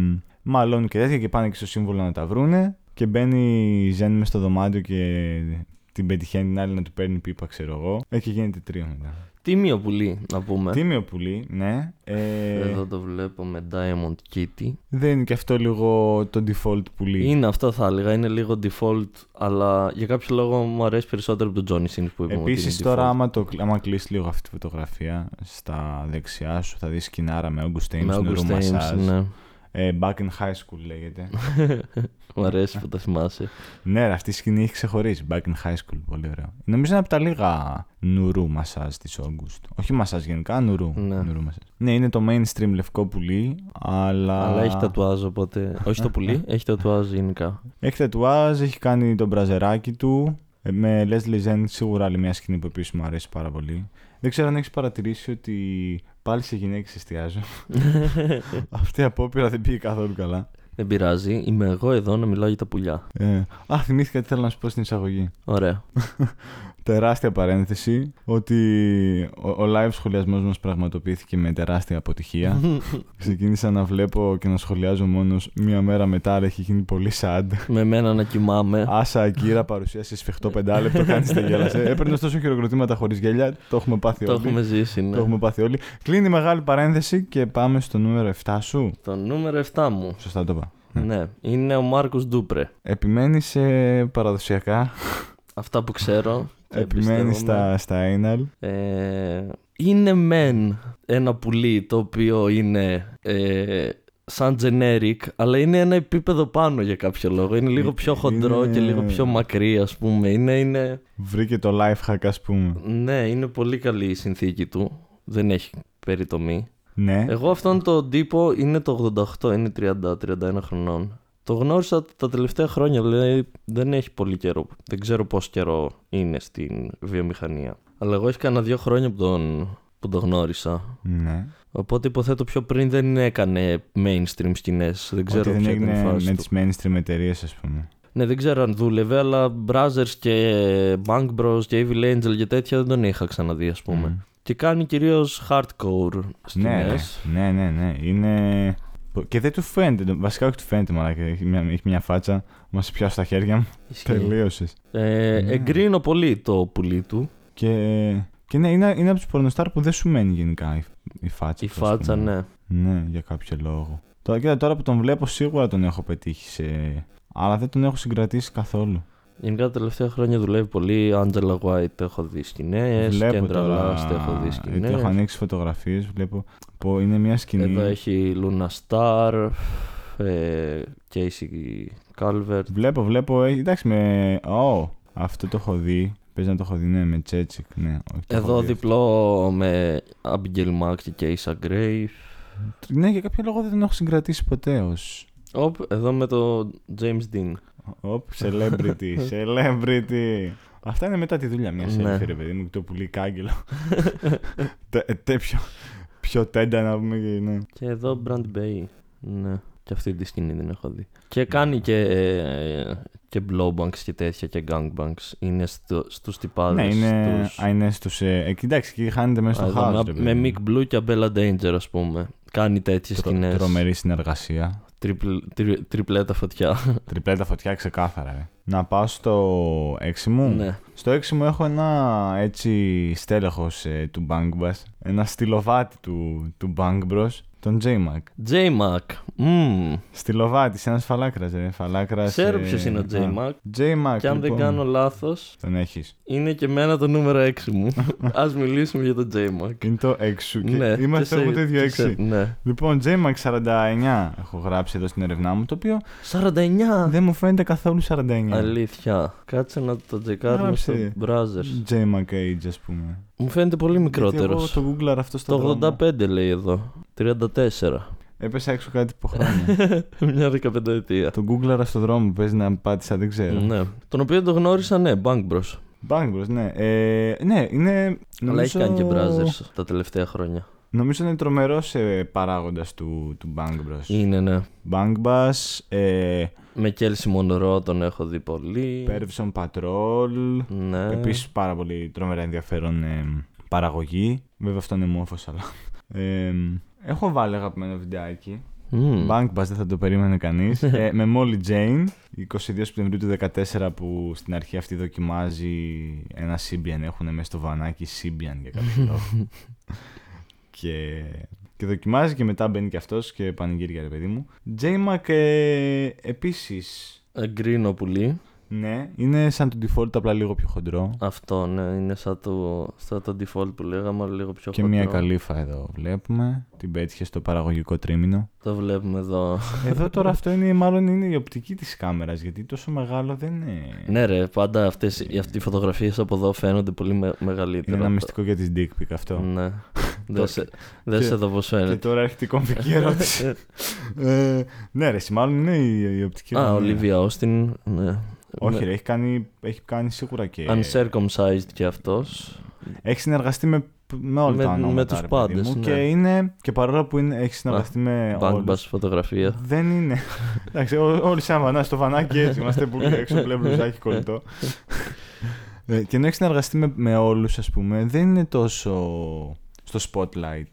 μαλώνουν και τέτοια και πάνε και στο σύμβουλο να τα βρούνε. Και μπαίνει η Ζεν μες στο δωμάτιο και την πετυχαίνει την άλλη να του παίρνει πίπα, ξέρω εγώ. Ε, και γίνεται τρίο μετά. Τίμιο πουλί, να πούμε. Τίμιο πουλί, ναι. Ε, Εδώ το βλέπω με Diamond Kitty. δεν είναι και αυτό λίγο το default πουλί. Είναι αυτό θα έλεγα, είναι λίγο default, αλλά για κάποιο λόγο μου αρέσει περισσότερο από τον Johnny Sins που είπαμε. ότι Επίσης είναι τώρα default. άμα, το, άμα κλείσει λίγο αυτή τη φωτογραφία στα δεξιά σου θα δεις σκηνάρα με August Ames, με νερού August Ames, μασάζ. ναι. Ε, back in high school λέγεται. Μου αρέσει που το θυμάσαι. ναι, ρε, αυτή η σκηνή έχει ξεχωρίσει. Back in high school, πολύ ωραίο. Νομίζω είναι από τα λίγα νουρού μασάζ της August. Όχι μασάζ γενικά, νουρού. Ναι. νουρού μασάζ. ναι, είναι το mainstream λευκό πουλί, αλλά... Αλλά έχει τατουάζ, οπότε. Όχι το πουλί, έχει τατουάζ γενικά. Έχει τατουάζ, έχει κάνει τον μπραζεράκι του. Ε, Με Leslie Zen σίγουρα άλλη μια σκηνή που επίσης μου αρέσει πάρα πολύ. Δεν ξέρω αν έχεις παρατηρήσει ότι πάλι σε γυναίκες εστιάζω. Αυτή η απόπειρα δεν πήγε καθόλου καλά. Δεν πειράζει, είμαι εγώ εδώ να μιλάω για τα πουλιά. Ε, α, θυμήθηκα τι θέλω να σου πω στην εισαγωγή. Ωραία. τεράστια παρένθεση ότι ο, ο live σχολιασμός μας πραγματοποιήθηκε με τεράστια αποτυχία. Ξεκίνησα να βλέπω και να σχολιάζω μόνος μία μέρα μετά, αλλά έχει γίνει πολύ sad. Με μένα να κοιμάμαι. Άσα Ακύρα παρουσίασε σφιχτό πεντάλεπτο, κάνει τα γέλασε. Έπαιρνε τόσο χειροκροτήματα χωρίς γέλια. Το έχουμε πάθει Το όλοι. έχουμε ζήσει, ναι. Το έχουμε πάθει όλοι. Κλείνει η μεγάλη παρένθεση και πάμε στο νούμερο 7 σου. Το νούμερο 7 μου. Σωστά το είπα. Ναι, είναι ο Μάρκος Ντούπρε. Επιμένει σε παραδοσιακά. Αυτά που ξέρω. Και Επιμένεις εμπιστεύομαι. στα, στα anal. Ε, είναι μεν ένα πουλί το οποίο είναι ε, σαν generic, αλλά είναι ένα επίπεδο πάνω για κάποιο λόγο. Είναι λίγο πιο χοντρό Είναι- και λίγο πιο μακρύ, ας πούμε. Είναι, είναι... Βρήκε το life hack, ας πούμε. Ναι, είναι πολύ καλή η συνθήκη του. Δεν έχει περιτομή. Ναι. Εγώ αυτόν τον τύπο είναι το 88, είναι 30-31 χρονών. Το γνώρισα τα τελευταία χρόνια, δηλαδή δεν έχει πολύ καιρό. Δεν ξέρω πόσο καιρό είναι στην βιομηχανία. Αλλά εγώ έχει κανένα δύο χρόνια που τον, που τον γνώρισα. ναι. Οπότε υποθέτω πιο πριν δεν έκανε mainstream σκηνές. Δεν ξέρω Ότι δεν ποια ήταν η έγινε φάση με του. τις mainstream εταιρείες, ας πούμε. Ναι, δεν ξέρω αν δούλευε, αλλά Brothers και Bank Bros και Evil Angel και τέτοια δεν τον είχα ξαναδεί, ας πούμε. Μμ. Και κάνει κυρίως hardcore σκηνές. Ναι, ναι, ναι, ναι. Είναι. Και δεν του φαίνεται. Βασικά όχι του φαίνεται, μαλάκα. Έχει μια, έχει μια φάτσα. Μας πιάσει στα χέρια μου. Ισχύει. Τελείωσες. Ε, Ναι. Εγκρίνω πολύ το πουλί του. Και, και ναι, είναι, είναι από τους πορνοστάρ που δεν σου μένει γενικά η, η φάτσα. Η του, ας φάτσα, πούμε. ναι. Ναι, για κάποιο λόγο. Τώρα, κοίτα, τώρα που τον βλέπω, σίγουρα τον έχω πετύχει σε. Αλλά δεν τον έχω συγκρατήσει καθόλου. Γενικά τα τελευταία χρόνια δουλεύει πολύ. Angela White έχω δει σκηνές. βλέπω Kendra τώρα. Last έχω δει Γιατί σκηνές. έχω ανοίξει φωτογραφίες. Βλέπω. Που είναι μια σκηνή. Εδώ έχει Luna Star, ε, Casey Calvert. Βλέπω, βλέπω. ε, Εντάξει, με. Ω, αυτό το έχω δει. Παίζει να το έχω δει, ναι, με Τσέτσικ. Ναι, όχι, το έχω Εδώ δει διπλό με Abigail Mack και Keisha Gray. αυτό. Ναι, για κάποιο λόγο δεν τον έχω συγκρατήσει ποτέ ω. Οπ, εδώ με το James Dean. Οπ, celebrity, celebrity. Αυτά είναι μετά τη δουλειά. Μιας Ναι. selfie, ρε παιδί μου, και το πουλί κάγκελο. Τε- ε, τε- πιο, πιο τέντα να πούμε και ναι. Και εδώ Brand Bay. Ναι. Και αυτή τη σκηνή δεν έχω δει. Και κάνει και, ε, και blowbanks και τέτοια και gangbanks. Είναι στο, στους τυπάδες. Ναι, είναι, στους- α, είναι στους... Ε, ε, κοιτάξει, εκεί χάνεται μέσα Α, στο εδώ χάος. με, ρε με παιδί μου. Mick Blue και Abella Danger, ας πούμε. Κάνει τέτοιες Τρο- σκηνές. Τρομερή συνεργασία. Τριπλ, τρι, τριπλέτα φωτιά. Τριπλέτα φωτιά ξεκάθαρα. Ρε. Να πάω στο 6 μου. ναι. Στο 6 μου έχω ένα έτσι στέλεχος ε, του Bang Bass. Ένα στυλοβάτι του, του Bang Bros. Τον J-Mac. J-Mac. Μμμ. Στυλοβάτι, ένας φαλάκρας, ρε. Φαλάκρας, Ξέρω ε, ποιος είναι ο α, J-Mac. J-Mac, Και αν δεν λοιπόν. κάνω λάθος, Τον έχεις. είναι και εμένα το νούμερο 6 μου. Ας μιλήσουμε για τον J-Mac. Είναι το 6 σου. Και Ναι, είμαστε και έχουμε σε- το ίδιο και 6. σε- Ναι. Λοιπόν, J-Mac 49 έχω γράψει εδώ στην ερευνά μου, το οποίο 49. δεν μου φαίνεται καθόλου 49. Αλήθεια. Κάτσε να το τσεκάρουμε στο Γράψε. browser. J-Mac age, ας πούμε. Μου φαίνεται πολύ Γιατί εγώ μικρότερος. το Google αυτό στο Το δρόμο. 85 λέει εδώ. 34. Έπεσα έξω κάτι από χρόνια. Μια 15 ετία. το Google στο δρόμο παίζει να πάτησα, δεν ξέρω. Ναι. Τον οποίο το γνώρισα, ναι, Bank Bros. Bang Bros, ναι. Ε, ναι, είναι. Αλλά έχει κάνει και νομίζω- Brothers τα τελευταία χρόνια. Νομίζω είναι τρομερό παράγοντας του, του Bang Bros. Είναι, ναι. Bang Bass, ε, Με Kelsey Monroe τον έχω δει πολύ. Pervson Patrol. Ναι. Επίσης πάρα πολύ τρομερά ενδιαφέρον ε, παραγωγή. Βέβαια αυτό είναι μόφο, αλλά. Ε, έχω βάλει αγαπημένο βιντεάκι. Μμμ. Bank Bass δεν θα το περίμενε κανείς. ε, με Molly Jane, 22 Σεπτεμβρίου του 2014, που στην αρχή αυτή δοκιμάζει ένα Symbian. Έχουν μέσα στο βανάκι Symbian για κάποιο λόγο. Και, και δοκιμάζει και μετά μπαίνει και αυτός και πανηγύρια ρε παιδί μου. J-Mac ε, επίσης, Εγκρίνω πουλί. ναι, είναι σαν το default απλά λίγο πιο χοντρό. Αυτό, ναι, είναι σαν το, σαν το default που λέγαμε, αλλά λίγο πιο και χοντρό. μια καλύφα εδώ βλέπουμε. Την πέτυχε στο παραγωγικό τρίμηνο. Το βλέπουμε εδώ. εδώ τώρα αυτό είναι μάλλον είναι η οπτική της κάμερας γιατί τόσο μεγάλο δεν είναι. ναι, ρε, πάντα αυτές, οι- αυτοί οι φωτογραφίες από εδώ φαίνονται πολύ με, μεγαλύτερα. Είναι ένα μυστικό για τις dick pic αυτό. Ναι. Δες σε- δες Και- εδώ πώς Και φαίνεται. τώρα έρχεται η κομβική ερώτηση. ε, ναι, ρε, εσύ, μάλλον είναι η, η οπτική Α, γωνία. Ολίβια Όστιν, ναι. Όχι, Με- ρε, έχει κάνει, έχει κάνει σίγουρα και. Uncircumcised και αυτός. Έχει συνεργαστεί με, με όλα Με- τα με ονόματα. τους ρε, παιδί πάντες, μου, ναι. Και, είναι, και παρόλο που είναι, έχει συνεργαστεί με Bank όλους, Bass φωτογραφία. Δεν είναι. Εντάξει, ό- όλοι σαν βανάς στο βανάκι έτσι. Είμαστε πολύ έξω, μπλε μπλουζάκι κολλητό. Ε, και ενώ έχει συνεργαστεί με, με όλους, ας πούμε, δεν είναι τόσο στο spotlight.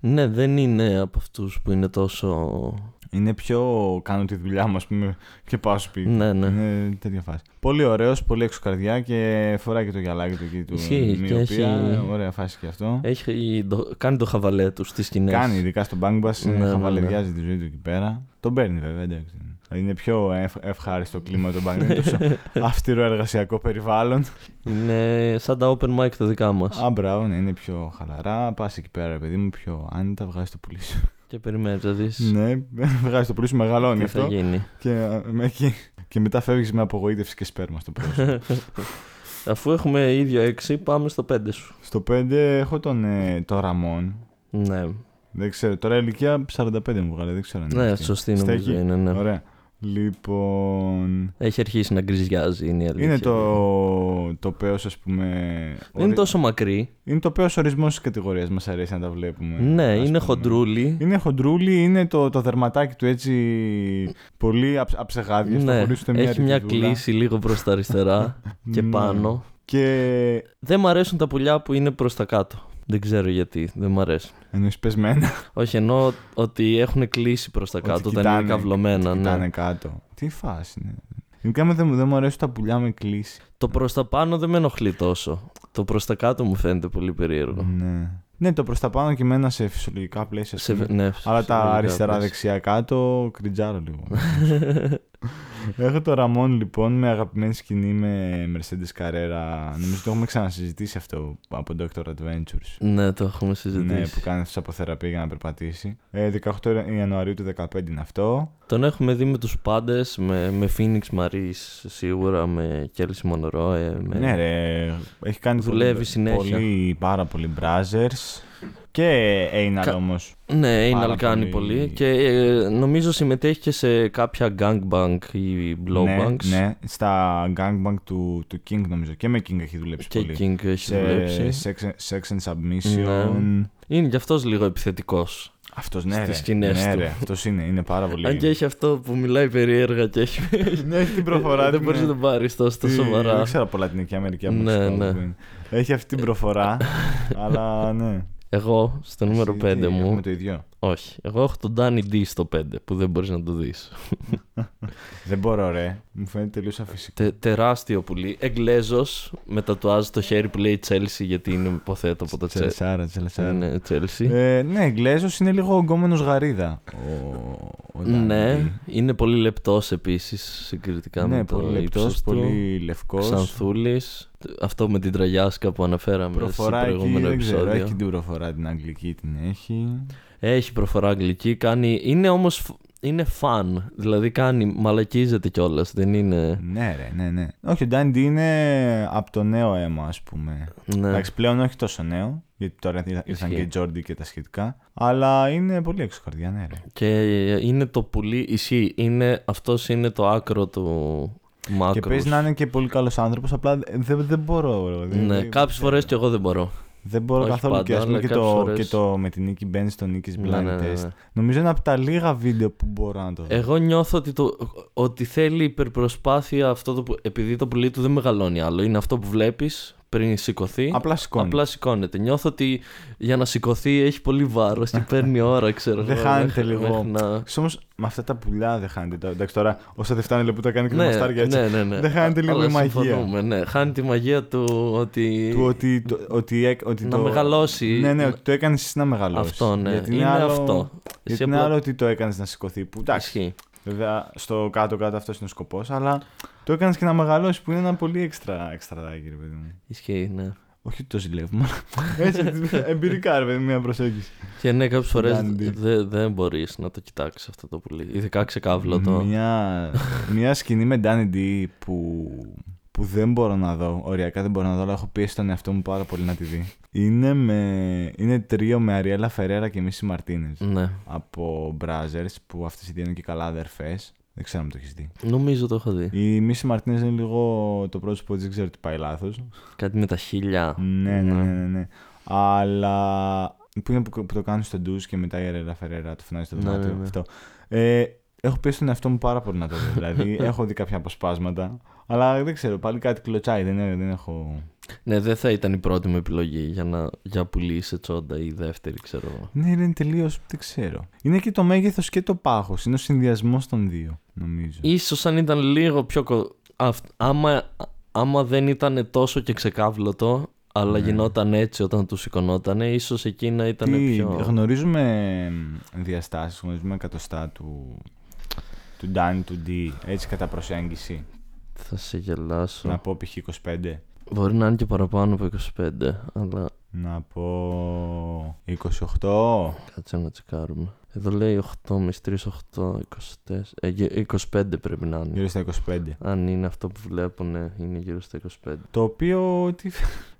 Ναι, δεν είναι από αυτούς που είναι τόσο. Είναι πιο κάνω τη δουλειά μου, ας πούμε, και πάω σπίτι. Ναι, ναι. Είναι τέτοια φάση. Πολύ ωραίος, πολύ έξω καρδιά και φοράει και το γυαλάκι του εκεί του. Ισχύει, και μοιοπία. έχει- Ωραία φάση και αυτό. Έχει, το- κάνει το χαβαλέ του στις σκηνές. Κάνει, ειδικά στο Bang Bass, Ναι, ναι, ναι. χαβαλεριάζει τη ζωή του εκεί πέρα. Τον παίρνει βέβαια, εντάξει. Είναι πιο ευ- ευχάριστο κλίμα το Bang. Δεν είναι τόσο αυστηρό εργασιακό περιβάλλον. Είναι σαν τα open mic τα δικά μας. Α, μπράβο, ναι, είναι πιο χαλαρά. Πας εκεί πέρα, παιδί μου, πιο άνετα, βγάζεις το πουλί σου. Και περιμένει να δεις ναι, βγάζει το πουλί σου, μεγαλώνει τι θα αυτό. γίνει. Και, ε, με εκεί. και μετά φεύγεις με απογοήτευση και σπέρμα στο πρόσωπο. Αφού έχουμε ίδιο 6, πάμε στο 5 σου. στο 5 έχω τον ε, το Ραμόν. Ναι, Δεν ξέρω, τώρα ηλικία 45 μου βγάλε, δεν ξέρω αν είναι ναι αυτή. σωστή νομίζω Στέκει. είναι. Ναι. Ωραία. Λοιπόν. Έχει αρχίσει να γκριζιάζει, είναι η αλήθεια. Είναι το, το πέος, ας πούμε... Δεν είναι τόσο μακρύ. Είναι το πέος ορισμός της κατηγορίας, μας αρέσει να τα βλέπουμε. ναι, ας είναι πούμε. χοντρούλι. Είναι χοντρούλι, είναι το, το δερματάκι του έτσι πολύ αψ, αψεγάδιο. Ναι, χωρίς ούτε μία έχει μια ρητιδούλα. κλίση λίγο προς τα αριστερά και Ναι. πάνω. Και Δεν μ' αρέσουν τα πουλιά που είναι προς τα κάτω. Δεν ξέρω γιατί, δεν μ' αρέσουν. εννοείς πεσμένα. Όχι, εννοώ ότι έχουν κλείσει προς τα Ότι κάτω, τα είναι κοιτάνε- καυλωμένα. Κοιτάνε Ναι. κάτω. Τι φάση είναι. Γενικά μου δεν, δεν μου αρέσουν τα πουλιά με κλίση. Το προς τα πάνω δεν με ενοχλεί τόσο. Το προς τα κάτω μου φαίνεται πολύ περίεργο. Ναι. Ναι, το προς τα πάνω και μένα σε φυσιολογικά πλαίσια. ας Σε, πούμε. ναι, Αλλά τα φυσιολογικά αριστερά πλαίσια. δεξιά κάτω κριτζάρω λίγο. Έχω το Ραμόν λοιπόν με αγαπημένη σκηνή με Mercedes Carrera. Νομίζω το έχουμε ξανασυζητήσει αυτό από Dr. Adventures. Ναι, το έχουμε συζητήσει. Ναι, που κάνει αυτός από θεραπεία για να περπατήσει. Ε, 18 Ιανουαρίου του 2015 είναι αυτό. Τον έχουμε δει με τους πάντες, με, με Phoenix Maris σίγουρα, με Kelsey Monroe. Με... Ναι, ρε. Έχει κάνει Δουλεύει πολύ, συνέχεια. πολύ, πάρα πολύ Brazzers. Και Έιναλ Κα- όμως. Ναι, Πάρα Anal κάνει πολύ. πολύ. Και ε, νομίζω συμμετέχει και σε κάποια gangbang ή blowbanks. Ναι, ναι, στα gangbang του, του King νομίζω. Και με King έχει δουλέψει Και πολύ. King έχει σε δουλέψει. sex, sex and Submission. Ναι. Είναι κι αυτός λίγο επιθετικός. Αυτός ναι, Στις ρε. σκηνές ναι, του. ρε. Αυτός είναι, είναι πάρα πολύ. Αν και έχει αυτό που μιλάει περίεργα και έχει. ναι, έχει την προφορά δεν του, μπορείς ναι. να τον πάρεις τόσο Τι- σοβαρά. Δεν ξέρω από Λατινική Αμερική, από Ναι, Μεξικό, ναι. που είναι. Έχει αυτή την προφορά, αλλά ναι. Εγώ στο νούμερο Εσύ, 5 τι, μου. Έχουμε το ίδιο; Όχι. Εγώ έχω τον Danny D στο 5 που δεν μπορείς να το δεις. Δεν μπορώ, ρε. Μου φαίνεται τελείως αφυσικό. Τε, τεράστιο πουλί. Εγγλέζος με τατουάζ στο χέρι που λέει Chelsea γιατί είναι υποθέτω από το Chelsea. Τσελεσάρα, τσελεσάρα. Ναι, Chelsea. Ε, ναι, Εγγλέζος είναι λίγο ογκόμενος γαρίδα. Ο, ο ναι, Ντάντι. είναι πολύ λεπτός επίσης συγκριτικά ναι, με το πολύ λεπτός, ύψος του. πολύ λευκός. Ξανθούλης. Αυτό με την τραγιάσκα που αναφέραμε Προφορά στο εκεί, προηγούμενο δεν ξέρω, επεισόδιο. έχει την προφορά την αγγλική, την έχει. Έχει προφορά αγγλική, κάνει... είναι όμως είναι φαν, δηλαδή κάνει, μαλακίζεται κιόλας. δεν είναι... Ναι, ρε, ναι, ναι. Όχι, ο Ντάντι είναι από το νέο αίμα, ας πούμε. Ναι. Εντάξει, πλέον όχι τόσο νέο, γιατί τώρα ήρθαν Ισχύει. και οι Τζόρντι και τα σχετικά. Αλλά είναι πολύ έξω καρδιά, ναι, ρε. Και είναι το πουλί, ισχύει, είναι, αυτός είναι το άκρο του μάκρους. Και παίζει να είναι και πολύ καλός άνθρωπος, απλά δεν, δεν μπορώ. ρε. Δεν- Ναι, δεν- κάποιες φορές κι εγώ δεν μπορώ. Δεν μπορώ όχι καθόλου και, ας πάντα, πούμε, αλλά και, κάποιες το, φορές- και το με την Νίκη Μπένς στο Νίκης Blind Ναι, ναι, ναι, Test. ναι. Νομίζω είναι από τα λίγα βίντεο που μπορώ να το δω. Εγώ νιώθω ότι, το, ότι θέλει υπερπροσπάθεια αυτό το, που- επειδή το πουλί του δεν μεγαλώνει άλλο. Είναι αυτό που βλέπεις πριν σηκωθεί. Απλά σηκώνει. Απλά σηκώνεται. Νιώθω ότι για να σηκωθεί έχει πολύ βάρος και παίρνει ώρα, ξέρω Δεν εγώ, χάνεται μέχρι- λίγο. μέχρι να- Όμως με αυτά τα πουλιά δεν χάνεται. τώρα. Εντάξει, τώρα όσα δεν φτάνει που τα κάνει και το Ναι, μαστάρια έτσι. ναι, ναι, ναι. Δεν χάνεται λίγο Αλλά η μαγεία. συμφωνούμε, Ναι. Χάνει τη μαγεία του ότι. Του ότι, το, ότι, έκ- ότι να το... μεγαλώσει. Ναι, ναι, ότι το έκανες εσύ να μεγαλώσεις. Αυτό, ναι. Γιατί είναι άλλο... αυτό. Γιατί Εσύ είναι απλά- άλλο ότι το έκανες να σηκωθεί. Που εντάξει, Ισχύει. Βέβαια στο κάτω-κάτω αυτός είναι ο σκοπός, αλλά το έκανες και να μεγαλώσεις που είναι ένα πολύ έξτρα, έξτρα δάκι, ρε παιδί μου. Ισχύει, ναι. Όχι ότι το ζηλεύουμε, αλλά έτσι εμπειρικά, ρε παιδί μου, μια προσέγγιση. Και ναι, κάποιες φορές Dandy. δεν μπορείς να το κοιτάξεις αυτό το πουλί. Ειδικά ξεκάβλωτο. Μια, μια σκηνή με Danny D που, που δεν μπορώ να δω. Οριακά δεν μπορώ να δω, αλλά έχω πιέσει τον εαυτό μου πάρα πολύ να τη δει. Είναι, με, είναι τρίο με Αριέλα Φερέρα και Μίση Μαρτίνες. Ναι. Από Brothers που αυτές οι δύο είναι και καλά αδερφές. Δεν ξέρω αν το έχεις δει. Νομίζω το έχω δει. Η Μίση Μαρτίνες είναι λίγο το πρόσωπο τη, δεν ξέρω τι πάει λάθος. Κάτι με τα χίλια. Ναι, ναι, ναι, ναι, ναι. Αλλά. που είναι που, που το κάνουν στο ντουζ και μετά η Αριέλα Φερέρα το φωνάζει στο Ναι, δωμάτιο. ναι, ναι. Αυτό. Ε, έχω πει στον εαυτό μου πάρα πολύ να το δω. δηλαδή, έχω δει κάποια αποσπάσματα. Αλλά δεν ξέρω, πάλι κάτι κλωτσάει. Δεν, είναι- δεν έχω. Ναι, δεν θα ήταν η πρώτη μου επιλογή για να για πουλήσει τσόντα ή η δεύτερη, ξέρω εγώ. Ναι, είναι τελείως. Δεν ξέρω. Είναι και το μέγεθος και το πάχος. Είναι ο συνδυασμός των δύο, νομίζω. Ίσως αν ήταν λίγο πιο. κο- αυ- Άμα, άμα δεν ήταν τόσο και ξεκάβλωτο, αλλά Ναι. γινόταν έτσι όταν τους σηκωνότανε, ίσως εκεί να ήταν Τι, πιο. Γνωρίζουμε διαστάσεις, γνωρίζουμε εκατοστά του. του Ντάνι, του D, έτσι κατά προσέγγιση. Θα σε γελάσω. Να πω π.χ. 25. Μπορεί να είναι και παραπάνω από 25, αλλά Να πω 28. κάτσε να τσεκάρουμε. Εδώ λέει 8 μες 3, 8, 24. Ε, γε- 25 πρέπει να είναι. Γύρω στα 25. Αν είναι αυτό που βλέπω, ναι, είναι γύρω στα 25. Το οποίο.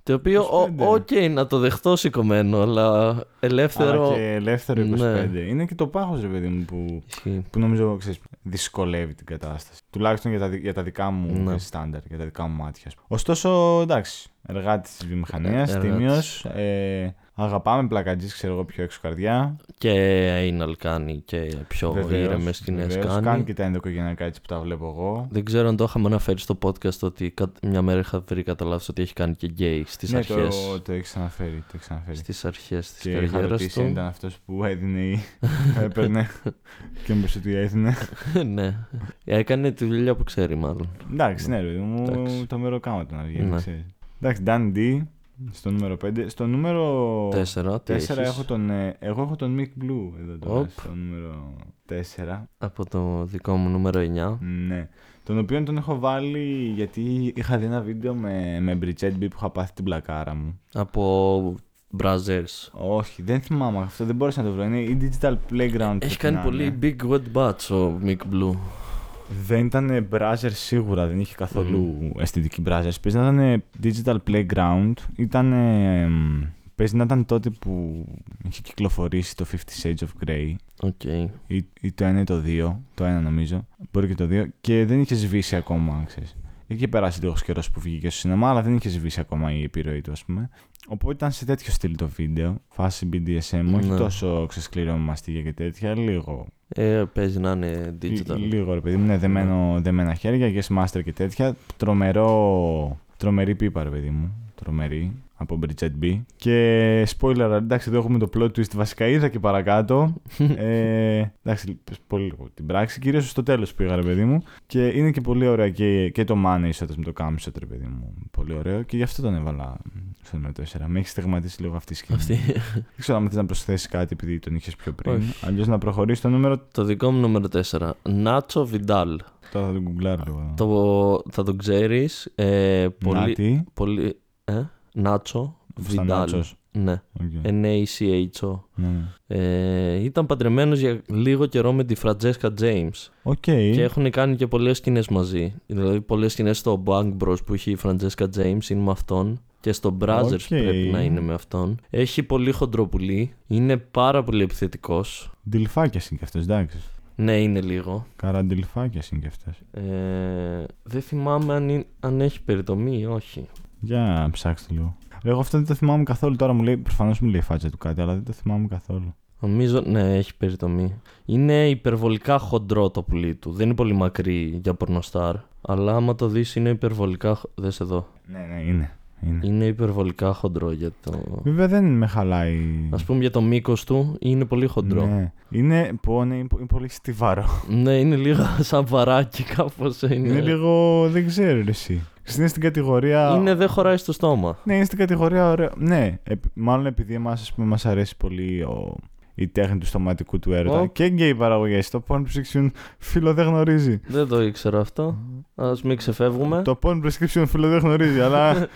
Τι... Το οποίο, ο- 25. οκ, να το δεχτώ σηκωμένο, αλλά ελεύθερο. Αλλά και ελεύθερο 25. Ναι. Είναι και το πάχος, ρε παιδί μου, που, Ισχύει. που νομίζω ξέρεις, δυσκολεύει την κατάσταση. Τουλάχιστον για τα, δι- για τα δικά μου Ναι. στάνταρ, για τα δικά μου μάτια. ας πούμε. Ωστόσο, εντάξει, εργάτης της βιομηχανίας, Ε, εργάτης. τίμιος. Ε, αγαπάμε πλακατζής, ξέρω εγώ, πιο έξω καρδιά. Και anal κάνει και πιο Βεβαίως, ήρεμες σκηνές βεβαίως. κάνει. Κάνει και τα ενδοκογενειακά έτσι που τα βλέπω εγώ. Δεν ξέρω αν το είχαμε αναφέρει στο podcast ότι κα- μια μέρα είχα βρει κατά λάθος ότι έχει κάνει και γκέι στις ναι, αρχές. το, το έχει αναφέρει. Το έχεις αναφέρει. Στις αρχές της Και είχα καριέρας ρωτήσει αν του. ήταν αυτός που έδινε ή έπαιρνε. και μου είπε ότι έδινε. ναι. Έκανε τη δουλειά που ξέρει, μάλλον. Εντάξει, ναι, ρε παιδί μου, Εντάξει. το μεροκάματο να βγαίνει. Ναι. ξέρεις. Εντάξει, Dan D στο νούμερο 5. Στο νούμερο Τέσσερα. Τι 4 έχεις; έχω τον. ε, Εγώ έχω τον Mick Blue εδώ τώρα. Οπ. Στο νούμερο 4. Από το δικό μου νούμερο 9. Ναι. Τον οποίο τον έχω βάλει γιατί είχα δει ένα βίντεο με, με Bridget B που είχα πάθει την πλακάρα μου. Από Brazzers. Όχι, δεν θυμάμαι αυτό, δεν μπορούσα να το βρω. Είναι η Digital Playground. Έχει πρέπει κάνει να πολύ είναι. big wet butts ο Mick Blue. Δεν ήταν browser σίγουρα, δεν είχε καθόλου αισθητική browser. Παίζει να ήταν digital playground. Ήταν. Παίζει να ήταν τότε που είχε κυκλοφορήσει το 50 Shades of Grey. OK. Ή, ή το ένα ή το δύο. Το ένα νομίζω. Μπορεί και το δύο. Και δεν είχες σβήσει ακόμα, ξέρεις. Είχε περάσει λίγο καιρός που βγήκε στο σινεμά, αλλά δεν είχε σβήσει ακόμα η επιρροή του, ας πούμε. Οπότε ήταν σε τέτοιο στυλ το βίντεο. Φάση BDSM, όχι Ναι. τόσο σκληρό με μαστίγια και τέτοια. Λίγο Ε, παίζει να είναι digital. Λ- Λίγο ρε παιδί μου, ναι, δεμένο, δεμένα χέρια, yes master και τέτοια. Τρομερό, τρομερή πίπα ρε παιδί μου, τρομερή, από Bridget B. Και spoiler, εντάξει, εδώ έχουμε το plot twist, βασικά είδα και παρακάτω. ε, εντάξει, πες πολύ λίγο την πράξη, κυρίως στο τέλος πήγα ρε παιδί μου. Και είναι και πολύ ωραία και, και το money ισότας με το κάμισο ρε παιδί μου, πολύ ωραίο. Και γι' αυτό τον έβαλα στο νούμερο 4. Με έχεις στεγματίσει λίγο αυτή η σκηνή. Αυτή. Δεν ξέρω αν θες να προσθέσεις κάτι επειδή τον είχες πιο πριν. Όχι. Αλλιώς να προχωρήσει στο νούμερο. το δικό μου νούμερο 4. Νάτσο Βιντάλ. Τώρα θα τον γκουγκλάρω λίγο. Το, θα το ξέρεις. Ε, πολύ, Νάτι. πολύ. Ε, Nacho Vidal. Nacho. Ναι. OK. N-A-C-H-O. Ναι, ναι. Ε, ήταν παντρεμένος για λίγο καιρό με τη Francesca Jaimes. OK. Και έχουν κάνει και πολλές σκηνές μαζί. Δηλαδή, πολλές σκηνές στο Bang Bros που είχε η Francesca Jaimes είναι με αυτόν. Και στο Brazzers OK. πρέπει να είναι με αυτόν. Έχει πολύ χοντροπουλί. Είναι πάρα πολύ επιθετικός. Ντυλφάκιας είναι κι αυτός, εντάξει. Ναι, είναι λίγο. Καραντιλφάκια είναι κι αυτός. Ε, δεν θυμάμαι αν, είναι- αν έχει περιτομή ή όχι. Για ψάξτε λίγο. Εγώ αυτό δεν το θυμάμαι καθόλου. Τώρα μου λέει, προφανώς μου λέει η φάτσα του κάτι, αλλά δεν το θυμάμαι καθόλου. Νομίζω, ναι, έχει περιτομή. Είναι υπερβολικά χοντρό το πουλί του. Δεν είναι πολύ μακρύ για πορνοστάρ. Αλλά άμα το δεις είναι υπερβολικά. χ- Δες εδώ. Ναι, ναι, είναι. είναι. Είναι υπερβολικά χοντρό για το. Βέβαια δεν με χαλάει. Α πούμε για το μήκος του είναι πολύ χοντρό. Ναι, Ναι. Είναι, πω, ναι, είναι πο- είναι πολύ στιβαρό. είναι λίγο σαν βαράκι κάπως. Είναι, Είναι λίγο. Δεν ξέρω ρε, εσύ. Είναι στην κατηγορία. είναι δεν χωράει στο στόμα. Ναι, είναι στην κατηγορία ωραίο. Ναι, επ- μάλλον επειδή εμάς μας αρέσει πολύ ο... η τέχνη του στοματικού του έρωτα. Ω. Και γκέι παραγωγές. Το porn prescription φίλο δεν γνωρίζει. Δεν το ήξερα αυτό. Α μην ξεφεύγουμε. Το porn prescription φίλο δεν γνωρίζει, αλλά.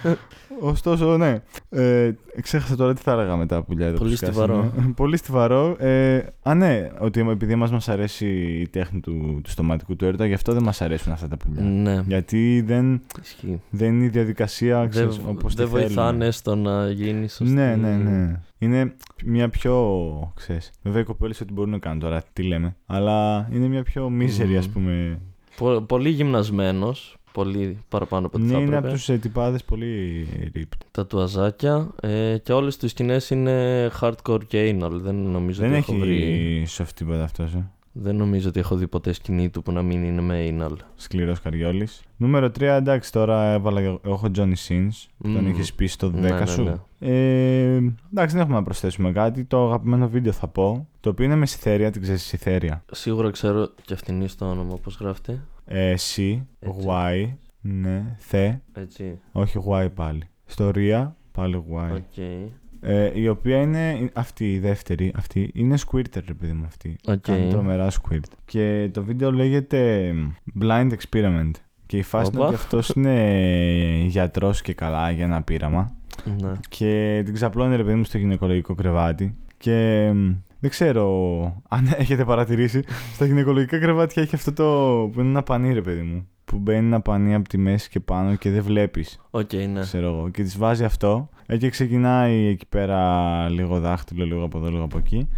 Ωστόσο, ναι. Ε, ξέχασα τώρα τι θα έλεγα μετά που πουλιά. Πολύ στιβαρό. Πολύ στιβαρό. Ε, α, ναι, ότι επειδή μας μας αρέσει η τέχνη του, του στοματικού του έρωτα, γι' αυτό δεν μας αρέσουν αυτά τα πουλιά. Ναι, Γιατί δεν, ισχύει. δεν είναι η διαδικασία Δεν, ξέρεις, όπως δεν τη θέλουμε. βοηθάνε στο να γίνεις σωστή. Ναι, ναι, ναι. Είναι μια πιο. ξέρεις, βέβαια οι κοπέλε ό,τι μπορούν να κάνουν τώρα, τι λέμε. Αλλά είναι μια πιο μίζερη, Μμμ. α πούμε. Πο- πολύ γυμνασμένος. Πολύ παραπάνω από ό,τι Ναι, θα είναι έπρεπε. από του τυπάδες πολύ rip. Τα τουαζάκια. Ε, και όλες τις σκηνές είναι hardcore και anal. Δεν νομίζω Δεν ότι έχω βρει. έχει soft τίποτα αυτός. Ε. Δεν νομίζω ότι έχω δει ποτέ σκηνή του που να μην είναι με anal. Σκληρός καριόλης. Νούμερο 3, εντάξει, τώρα έβαλα εγώ έχω Johnny Sins. που Τον Μμμ. είχε πει στο 10 Ναι, ναι, σου. ναι. Ε, εντάξει, δεν έχουμε να προσθέσουμε κάτι. Το αγαπημένο βίντεο θα πω. Το οποίο είναι με Cytherea, την ξέρεις Cytherea. Σίγουρα ξέρω και αυτήν είναι στο όνομα, πώς γράφεται. Ε, C, Έτσι. Y, ναι, Θε, Έτσι. όχι Y πάλι. Ιστορία, πάλι Y. OK. Ε, η οποία είναι αυτή η δεύτερη, αυτή είναι squirter, ρε παιδί μου αυτή. Οκ. Κάνει τρομερά squirt. Και το βίντεο λέγεται Blind Experiment. Και η φάση είναι Οπα. ότι αυτός είναι γιατρός και καλά για ένα πείραμα. Ναι. Και την ξαπλώνει ρε παιδί μου στο γυναικολογικό κρεβάτι. Και μ, δεν ξέρω αν έχετε παρατηρήσει, στα γυναικολογικά κρεβάτια έχει αυτό το που είναι ένα πανί ρε παιδί μου. Που μπαίνει ένα πανί από τη μέση και πάνω και δεν βλέπεις, Οκ, ναι. ξέρω εγώ. Και της βάζει αυτό ε, και ξεκινάει εκεί πέρα λίγο δάχτυλο, λίγο από εδώ, λίγο από εκεί.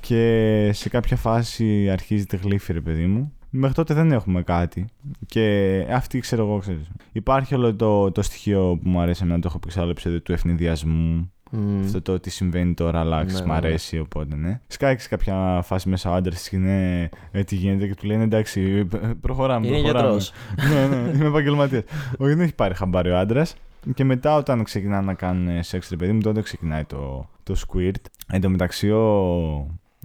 Και σε κάποια φάση αρχίζει τη γλύφη ρε παιδί μου. Μέχρι τότε δεν έχουμε κάτι. Και αυτή ξέρω εγώ, ξέρεις. Υπάρχει όλο το, το στοιχείο που μου αρέσει εμένα, το έχω πει σε άλλο επεισόδιο του ευνηδιασμού. Μμ. Αυτό το τι συμβαίνει τώρα, αλλάξει, Ναι, μ' ναι, ναι. αρέσει, οπότε ναι. Σκάει σε κάποια φάση μέσα ο άντρας και είναι ε, τι γίνεται και του λένε εντάξει, ε, προχωράμε. Είναι προχωράμε. γιατρός. ναι, ναι, είμαι επαγγελματίας. Όχι, δεν έχει πάρει χαμπάρι ο άντρας. Και μετά, όταν ξεκινάνε να κάνουν σεξ, ρε παιδί μου, τότε ξεκινάει το, το squirt. Εν τω μεταξύ, ο,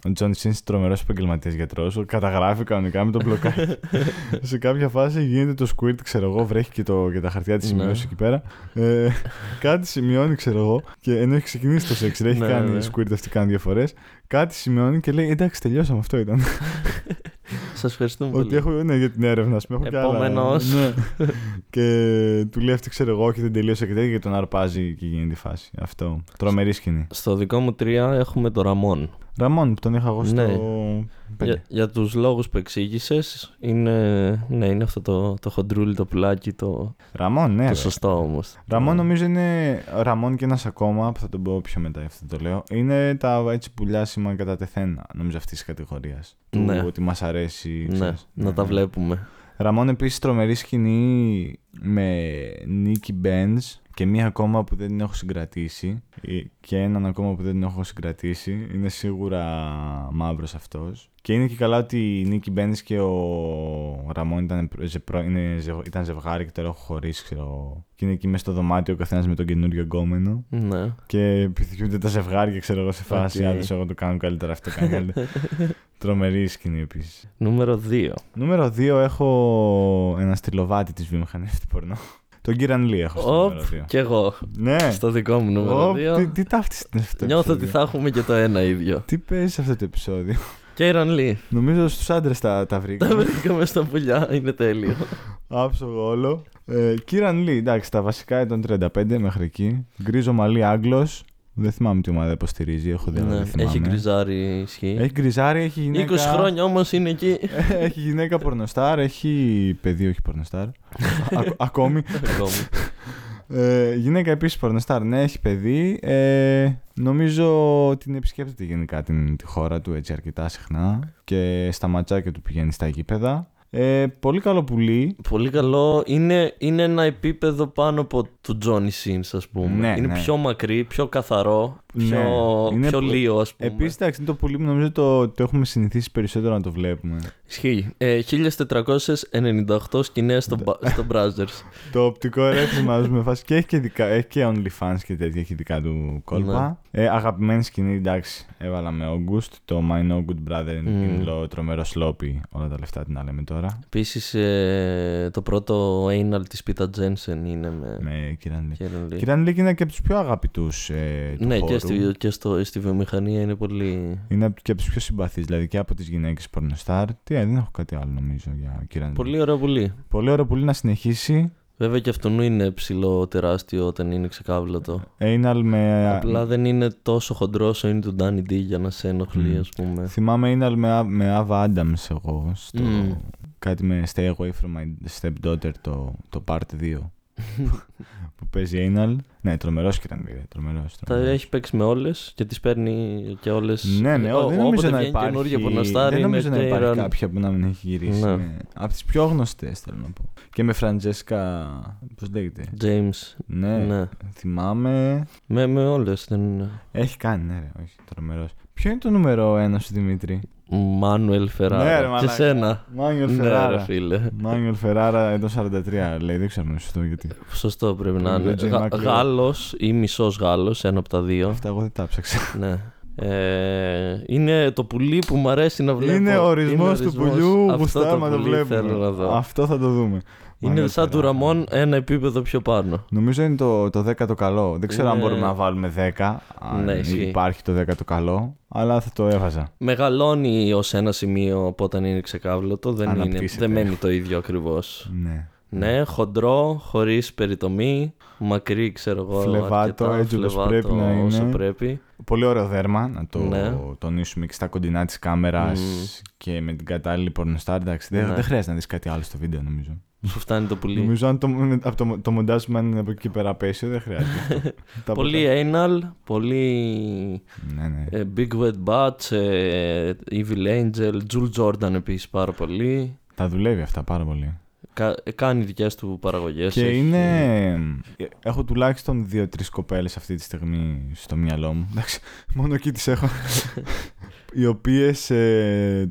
ο Johnny Sins, τρομερός επαγγελματίας γιατρός, καταγράφει κανονικά με το μπλοκάκι. σε κάποια φάση γίνεται το squirt, ξέρω εγώ, βρέχει και, το, και τα χαρτιά της Ναι. σημειώσει εκεί πέρα. Ε, κάτι σημειώνει, ξέρω εγώ, και ενώ έχει ξεκινήσει το σεξ, ρε, έχει Ναι, κάνει ναι. squirt αυτή κάνει δύο φορές. Κάτι σημειώνει και λέει: Εντάξει, τελειώσαμε, αυτό ήταν. Σας ευχαριστούμε Ότι πολύ. έχω ναι, για την έρευνα, ας πούμε. Έχω και άλλα. Επόμενος. Ναι. και του λέει αυτή, ξέρω εγώ, όχι δεν τελείωσε και τέτοια και τον αρπάζει και γίνεται η φάση. Αυτό. Τρομερή σκηνή. Στο δικό μου τρία έχουμε το Ραμόν. Ραμόν που τον είχα εγώ στο. Ναι. πέντε. Για, για τους λόγους που εξήγησες, είναι, ναι, είναι αυτό το, το χοντρούλι, το πουλάκι, το, Ραμόν, ναι. το ρε. σωστό όμως. Ραμόν νομίζω είναι. Ραμόν και ένας ακόμα που θα τον πω πιο μετά, αυτό το λέω. Είναι τα έτσι πουλιάσιμα κατά τεθένα, νομίζω αυτής της κατηγορίας. Ναι. Του ότι μας αρέσει. Ναι, ξέρεις. να τα Ναι. βλέπουμε. Ραμόν επίσης τρομερή σκηνή με Nikki Benz και μία ακόμα που δεν την έχω συγκρατήσει ε, και έναν ακόμα που δεν την έχω συγκρατήσει. Είναι σίγουρα μαύρος αυτός. Και είναι και καλά ότι η Nikki Benz και ο Ραμόν ήταν, ζε- προ- είναι, ζε- ήταν ζευγάρι και τώρα έχουν χωρίσει, ξέρω. εγώ. Και είναι εκεί μέσα στο δωμάτιο ο καθένας με τον καινούριο γκόμενο. Ναι. Και επιθυμούνται τα ζευγάρια, ξέρω εγώ, σε φάση. Οκ. Άλλος εγώ το κάνω καλύτερα, αυτό το κάνω καλύτερα. Τρομερή σκηνή επίσης. Νούμερο 2. Νούμερο 2 έχω ένα στυλοβάτη της βιομηχανίας του πορνό. Τον Keiran Lee έχω στο Οπ, νούμερο 2. κι εγώ. Ναι. Στο δικό μου νούμερο Οπ, 2. τι, τι ταύτιση είναι αυτό. το Νιώθω ότι επεισόδιο. θα έχουμε και το ένα ίδιο. Τι παίζει σε αυτό το επεισόδιο; Keiran Lee. Νομίζω στους άντρες τα, τα Τα βρήκα. βρήκαμε στα πουλιά, είναι τέλειο. Άψογο όλο. Ε, Keiran Lee, εντάξει, τα βασικά ήταν 35 μέχρι εκεί. Γκρίζο μαλλί Άγγλος. Δεν θυμάμαι τι ομάδα υποστηρίζει, έχω δει, αλλά Ναι, δεν θυμάμαι. Έχει γκριζάρι ισχύει. Έχει γκριζάρι, έχει 20 γυναίκα. χρόνια όμως είναι εκεί. έχει γυναίκα πορνοστάρ, έχει παιδί, όχι πορνοστάρ. Α- ακόμη. Ακόμη. Ε, γυναίκα επίσης πορνοστάρ, ναι, έχει παιδί. Ε, νομίζω ότι την επισκέπτεται γενικά την, τη χώρα του έτσι αρκετά συχνά και στα ματσάκια του πηγαίνει στα γήπεδα. Ε, πολύ καλό πουλί. Πολύ καλό. Είναι, είναι ένα επίπεδο πάνω από του Johnny Sins, ας πούμε. Ναι, είναι ναι. πιο μακρύ, πιο καθαρό, πιο, Ναι, είναι πιο πο- λίο, ας πούμε. Επίσης, εντάξει, είναι το πουλί που νομίζω το, το έχουμε συνηθίσει περισσότερο να το βλέπουμε. Ισχύει. Ε, 1498 σκηνές στο, μπα- στο browsers. το οπτικό ρεύμα με φάση και έχει και, δικά, έχει και OnlyFans και τέτοια, έχει δικά του κόλπα. Ε, αγαπημένη σκηνή, εντάξει, έβαλα με August, το My No Good Brother in Μμ. Law, τρομερός σλόπι, όλα τα λεφτά την λέμε τώρα. Επίσης, ε, το πρώτο anal της Pita Jensen είναι με. Με Κίραν Λί. Kieran Lee. Κίραν Λί είναι και από τους πιο αγαπητούς ε, του Ναι, χώρου. Και, στη, και στο, στη βιομηχανία είναι πολύ. Είναι και από τους πιο συμπαθείς, δηλαδή και από τις γυναίκες πορνοστάρ. Τι, ε, δεν έχω κάτι άλλο νομίζω για Κίραν Λί. Πολύ ωραίο πουλί. Πολύ ωραίο πολύ να συνεχίσει. Βέβαια και αυτόν είναι ψηλό τεράστιο όταν είναι ξεκάβλωτο. Έιναλ με. Απλά δεν είναι τόσο χοντρό όσο είναι του Danny D για να σε ενοχλεί, Μμ. ας πούμε. Θυμάμαι Έιναλ με, με Ava Adams εγώ. Στο... Μμ. Κάτι με Stay Away from my stepdaughter το, το part 2. Που παίζει Έιναλ. Ναι, τρομερός Κίραν Λί. Τρομερός, Τα τρομερός. έχει παίξει με όλες και τις παίρνει και όλες. Ναι, ναι, δεν νομίζω να υπάρχει. καινούργια πορνοστάρ, δεν είναι νομίζω να υπάρχει Kieran- κάποια που να μην έχει γυρίσει. Ναι. Ναι. Από τις πιο γνωστές θέλω να πω. Και με Φραντζέσκα. Πώς λέγεται; James. Ναι, Ναι. θυμάμαι. Με, με όλες δεν είναι. Έχει κάνει, ναι, ρε, όχι, τρομερός. Ποιο είναι το νούμερο ένα σου, Δημήτρη; Μάνουελ Φεράρα. Ναι, ρε, και μαλάκα. σένα. Μάνιολ Ναι, ρε Φεράρα. φίλε. Μάνιολ Φεράρα εδώ 43 λέει, δεν ξέρω αν είναι σωστό γιατί. Σωστό πρέπει να είναι. Reggie Γα- McLeod. Γάλλος ή μισός Γάλλος, ένα από τα δύο. Αυτά εγώ δεν τα ψάξα. ναι. Ε, είναι το πουλί που μου αρέσει να βλέπω. Είναι ο ορισμός του ορισμός. πουλιού, Αυτό γουστάρουμε να το πουλί θέλω να βλέπουμε. δω. Αυτό θα το δούμε. Είναι Μάνιολ σαν του Φεράρα. Ραμόν ένα επίπεδο πιο πάνω. Νομίζω είναι το, το 10 το καλό. Δεν ξέρω αν Είναι- μπορούμε να βάλουμε 10. Αν Ναι, ισχύει. υπάρχει το 10 το καλό. Αλλά θα το έβαζα. Μεγαλώνει ως ένα σημείο από όταν είναι ξεκάβλωτο. Δεν, είναι, Αναπτύσσεται. δεν μένει το ίδιο ακριβώς. Ναι. Ναι, χοντρό, χωρίς περιτομή, μακρύ, ξέρω εγώ. Φλεβάτο, αρκετά, έτσι όπως φλεβάτο πρέπει να είναι. Όσο πρέπει. Πολύ ωραίο δέρμα, να το Ναι. τονίσουμε και στα κοντινά της κάμερας Μμμ. και με την κατάλληλη πορνοστάρ. Εντάξει, δεν, Ναι. δεν χρειάζεται να δεις κάτι άλλο στο βίντεο, νομίζω. Σου φτάνει το πουλί. Νομίζω αν το, από το, το μοντάζ μου αν είναι από εκεί πέρα απέσιο, δεν χρειάζεται. αυτό. Τα Πολύ ποτά- anal, πολύ Ναι, ναι. ε, Big Wet Butch, ε, Evil Angel, Jules Jordan επίσης πάρα πολύ. Τα δουλεύει αυτά πάρα πολύ. Κα, ε, κάνει δικές του παραγωγές. Και έχει- είναι. Έχω τουλάχιστον δύο-τρεις κοπέλες αυτή τη στιγμή στο μυαλό μου. Εντάξει, μόνο εκεί τις έχω. Οι οποίες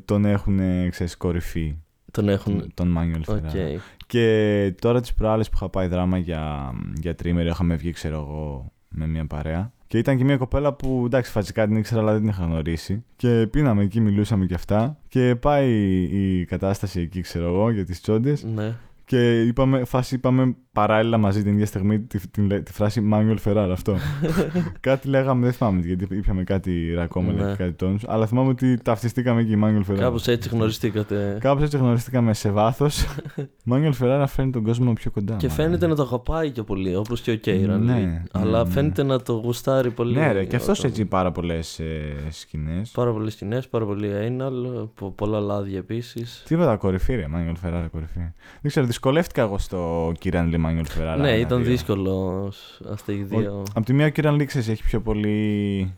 τον έχουν, ξέρεις, κορυφή. Τον έχουν... Τον Μάνιουελ Οκ. Φεράρα. Και τώρα τις προάλλες που είχα πάει Δράμα για, για τριήμερο, είχαμε βγει, ξέρω εγώ, με μια παρέα. Και ήταν και μια κοπέλα που εντάξει, φατσικά την ήξερα, αλλά δεν την είχα γνωρίσει. Και πίναμε εκεί, μιλούσαμε και αυτά. Και πάει η κατάσταση εκεί, ξέρω εγώ, για τις τσόντες. Ναι. Και είπαμε, φάση είπαμε παράλληλα μαζί την ίδια στιγμή τη, τη, τη, φράση Μάνιουελ Φεράρα. Αυτό. κάτι λέγαμε, δεν θυμάμαι γιατί ήπιαμε κάτι ρακόμελα Ναι. και κάτι τόνους. Αλλά θυμάμαι ότι ταυτιστήκαμε εκεί Μάνιουελ Φεράρα. Κάπως έτσι γνωριστήκατε. Κάπως έτσι γνωριστήκαμε σε βάθος. Μάνιουελ Φεράρα φέρνει τον κόσμο πιο κοντά. Και μάλλον. φαίνεται να το αγαπάει και πολύ, όπως και ο Κέιραν. Ναι, λέει. ναι, Αλλά ναι. φαίνεται να το γουστάρει πολύ. Ναι, ρε, και αυτός όταν- έτσι πάρα πολλές ε, σκηνές. Πάρα πολλές σκηνές, πάρα πολύ anal, πο- πολλά λάδια επίσης. Τίποτα κορυφή, ρε, Μάνιουελ Φεράρα κορυφή. Δεν ξέρω, δυσκολεύτηκα εγώ στο Κίραν Λί Μάνιουελ Φεράρα. Ναι, ένα, ήταν δύο. δύσκολος αυτοί οι δύο. Απ' τη μία ο Κίραν Λί ξέρεις, έχει πιο πολύ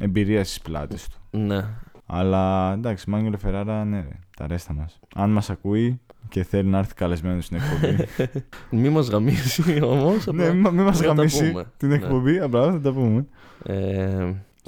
εμπειρία στις πλάτες του. Ναι. Αλλά εντάξει, Μάνιουελ Φεράρα, ναι, ρε, τα ρέστα μας. Αν μας ακούει και θέλει να έρθει καλεσμένος στην εκπομπή. Μη μας γαμίσει όμως. ναι, μην μη μας γαμίσει την Ναι. εκπομπή, απλά θα τα πούμε.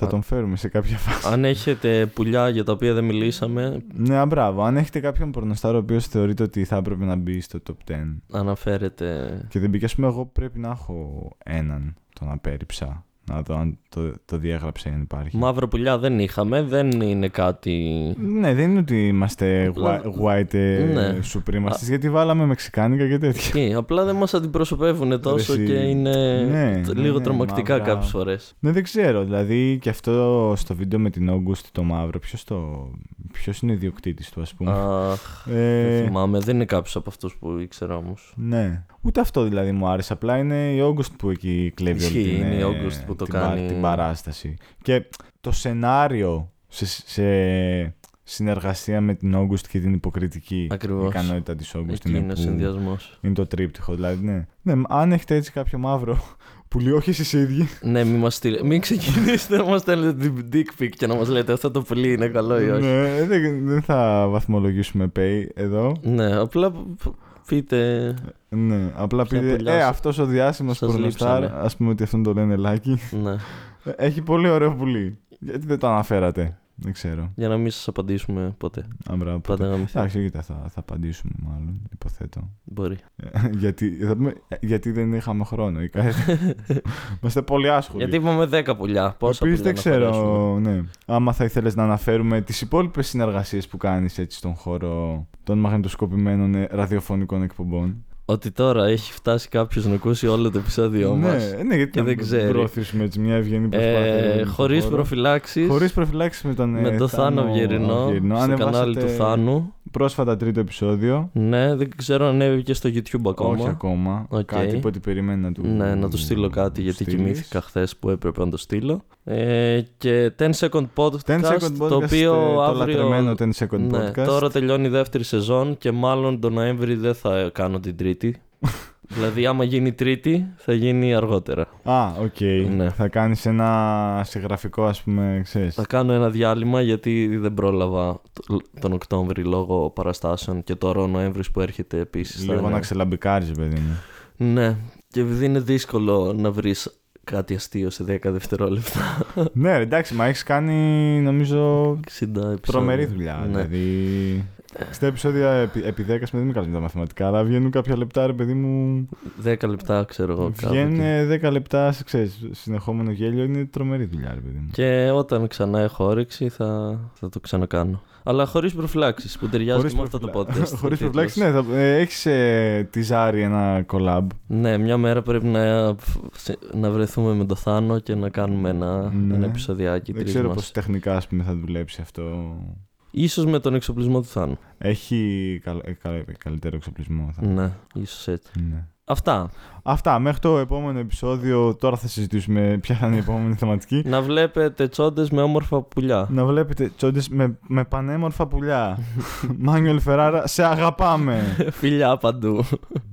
Ε, Θα τον φέρουμε σε κάποια φάση. αν έχετε πουλιά για τα οποία δεν μιλήσαμε, Ναι, α, μπράβο. Αν έχετε κάποιον πορνοστάρο ο οποίος θεωρείτε ότι θα έπρεπε να μπει στο top 10 αναφέρετε. και δεν μπήκε, ας πούμε, εγώ πρέπει να έχω έναν τον απέρριψα. Να δω αν το, το διέγραψε αν υπάρχει. Μαύρα πουλιά δεν είχαμε, δεν είναι κάτι. Ναι, δεν είναι ότι είμαστε Απλά- whi- white ε, Ναι. supremacists, γιατί βάλαμε μεξικάνικα και τέτοια. Ισχύει, απλά δεν μας αντιπροσωπεύουν τόσο εσύ. και είναι Ναι, τ- ναι, λίγο ναι, τρομακτικά μαύρα. κάποιες φορές. Ναι, δεν ξέρω. Δηλαδή και αυτό στο βίντεο με την August το μαύρο, ποιος το... ποιος είναι ιδιοκτήτης του, ας πούμε. Αχ, Ε, δεν θυμάμαι, δεν είναι κάποιος από αυτούς που ήξερα όμως. Ναι. Ούτε αυτό δηλαδή μου άρεσε. Απλά είναι η August που εκεί κλέβει όλη Ισχύει, την, είναι η ε, August που το την, πα- κάνει. την παράσταση. Και το σενάριο σε, σε συνεργασία με την August και την υποκριτική Ακριβώς. ικανότητα της August Εκεί είναι, είναι ο που- συνδυασμός. είναι το τρίπτυχο. Δηλαδή, ναι. ναι. Αν έχετε έτσι κάποιο μαύρο που λέει όχι εσείς οι ίδιοι. Ναι, μην, μας στείλ... μην ξεκινήσετε να μας στέλνετε την dick pic και να μας λέτε αυτό το πουλί είναι καλό ή όχι. ναι, δεν, δεν θα βαθμολογήσουμε pay εδώ. Ναι, απλά π- πείτε. Ναι, απλά Ποια πείτε, πουλιά ε, σας- αυτός ο διάσημος σας πορνοστάρ, λείψανε. ας πούμε ότι αυτόν το λένε Λάκη, Ναι, έχει πολύ ωραίο πουλί. Γιατί δεν το αναφέρατε, δεν ξέρω. για να μην σας απαντήσουμε ποτέ. Άμπρα, Πάντα γαμηθεί. Εντάξει, κοίτα, θα, θα απαντήσουμε μάλλον, υποθέτω. Μπορεί. γιατί, θα πούμε, ε, γιατί δεν είχαμε χρόνο ή κάτι. Είμαστε πολύ άσχολοι. Γιατί είπαμε 10 πουλιά. Πόσα Επίσης πουλιά δεν να ξέρω, αφαιρέσουμε. ναι. Άμα θα ήθελες να αναφέρουμε τις υπόλοιπες συνεργασίες που κάνεις έτσι στον χώρο των μαγνητοσκοπημένων ε, ραδιοφωνικών εκπομπών. Ότι τώρα έχει φτάσει κάποιος να ακούσει όλο το επεισόδιό μας. ναι, ναι, γιατί και να δεν ξέρει. προωθήσουμε έτσι μια ευγενή προσπάθεια. Ε, στον Χωρίς χώρο. προφυλάξεις. Χωρίς προφυλάξεις με τον Με ε, το Θάνο Αυγερινό. Αυγερινό. Στο κανάλι Ανεβάσατε του Θάνου. Πρόσφατα τρίτο επεισόδιο. Ναι, δεν ξέρω αν ανέβηκε στο YouTube ακόμα. Όχι ακόμα. Οκ. Κάτι που ότι περιμένει να του Ναι, να του στείλω κάτι γιατί στείλεις. κοιμήθηκα χθες που έπρεπε να το στείλω. Ε, και 10 Second Podcast, 10 second podcast, το οποίο ε, το αύριο... λατρεμένο 10 second ναι, podcast. τώρα τελειώνει η δεύτερη σεζόν και μάλλον τον Νοέμβρη δεν θα κάνω την τρίτη. δηλαδή άμα γίνει τρίτη θα γίνει αργότερα. Α, οκ. Ναι. Θα κάνεις ένα συγγραφικό, ας πούμε, ξέρεις. Θα κάνω ένα διάλειμμα γιατί δεν πρόλαβα το- τον Οκτώβρη λόγω παραστάσεων και τώρα ο Νοέμβρης που έρχεται επίσης. θα Λίγο είναι- να ξελαμπικάρεις, παιδί μου. Ναι, και επειδή είναι δύσκολο να βρεις κάτι αστείο σε 10 δευτερόλεπτα. ναι, ρε, εντάξει, μα έχεις κάνει νομίζω 60 επεισόδια. τρομερή δουλειά. Ναι. Δηλαδή. Στα επεισόδια επί, επί 10, δεν είμαι καλή με τα μαθηματικά, αλλά βγαίνουν κάποια λεπτά, ρε παιδί μου. 10 λεπτά, ξέρω εγώ. κάπου Βγαίνουν εκεί. 10 λεπτά, σε, ξέρεις, συνεχόμενο γέλιο. Είναι τρομερή δουλειά, ρε παιδί μου. Και όταν ξανά έχω όρεξη θα, θα το ξανακάνω. Αλλά χωρίς προφυλάξεις που ταιριάζει και με αυτό το podcast. Χωρίς ο τίτλος. προφυλάξεις, ναι. Θα, ε, έχεις ε, τη Ζάρη ένα collab. Ναι, μια μέρα πρέπει να, να βρεθούμε με το Θάνο και να κάνουμε ένα, Ναι. ένα επεισοδιάκι Δεν τρεις ξέρω μας. πώς τεχνικά ας πούμε, θα δουλέψει αυτό. Ίσως με τον εξοπλισμό του Θάνου. Έχει καλ, ε, καλ- καλύτερο εξοπλισμό. Θα... Ναι, ίσως έτσι. Ναι. Αυτά. Αυτά. Μέχρι το επόμενο επεισόδιο. Τώρα θα συζητήσουμε ποια θα είναι η επόμενη θεματική. να βλέπετε τσόντες με όμορφα πουλιά. Να βλέπετε τσόντες με, με πανέμορφα πουλιά. Μάνιουελ Φεράρα, σε αγαπάμε. Φιλιά παντού.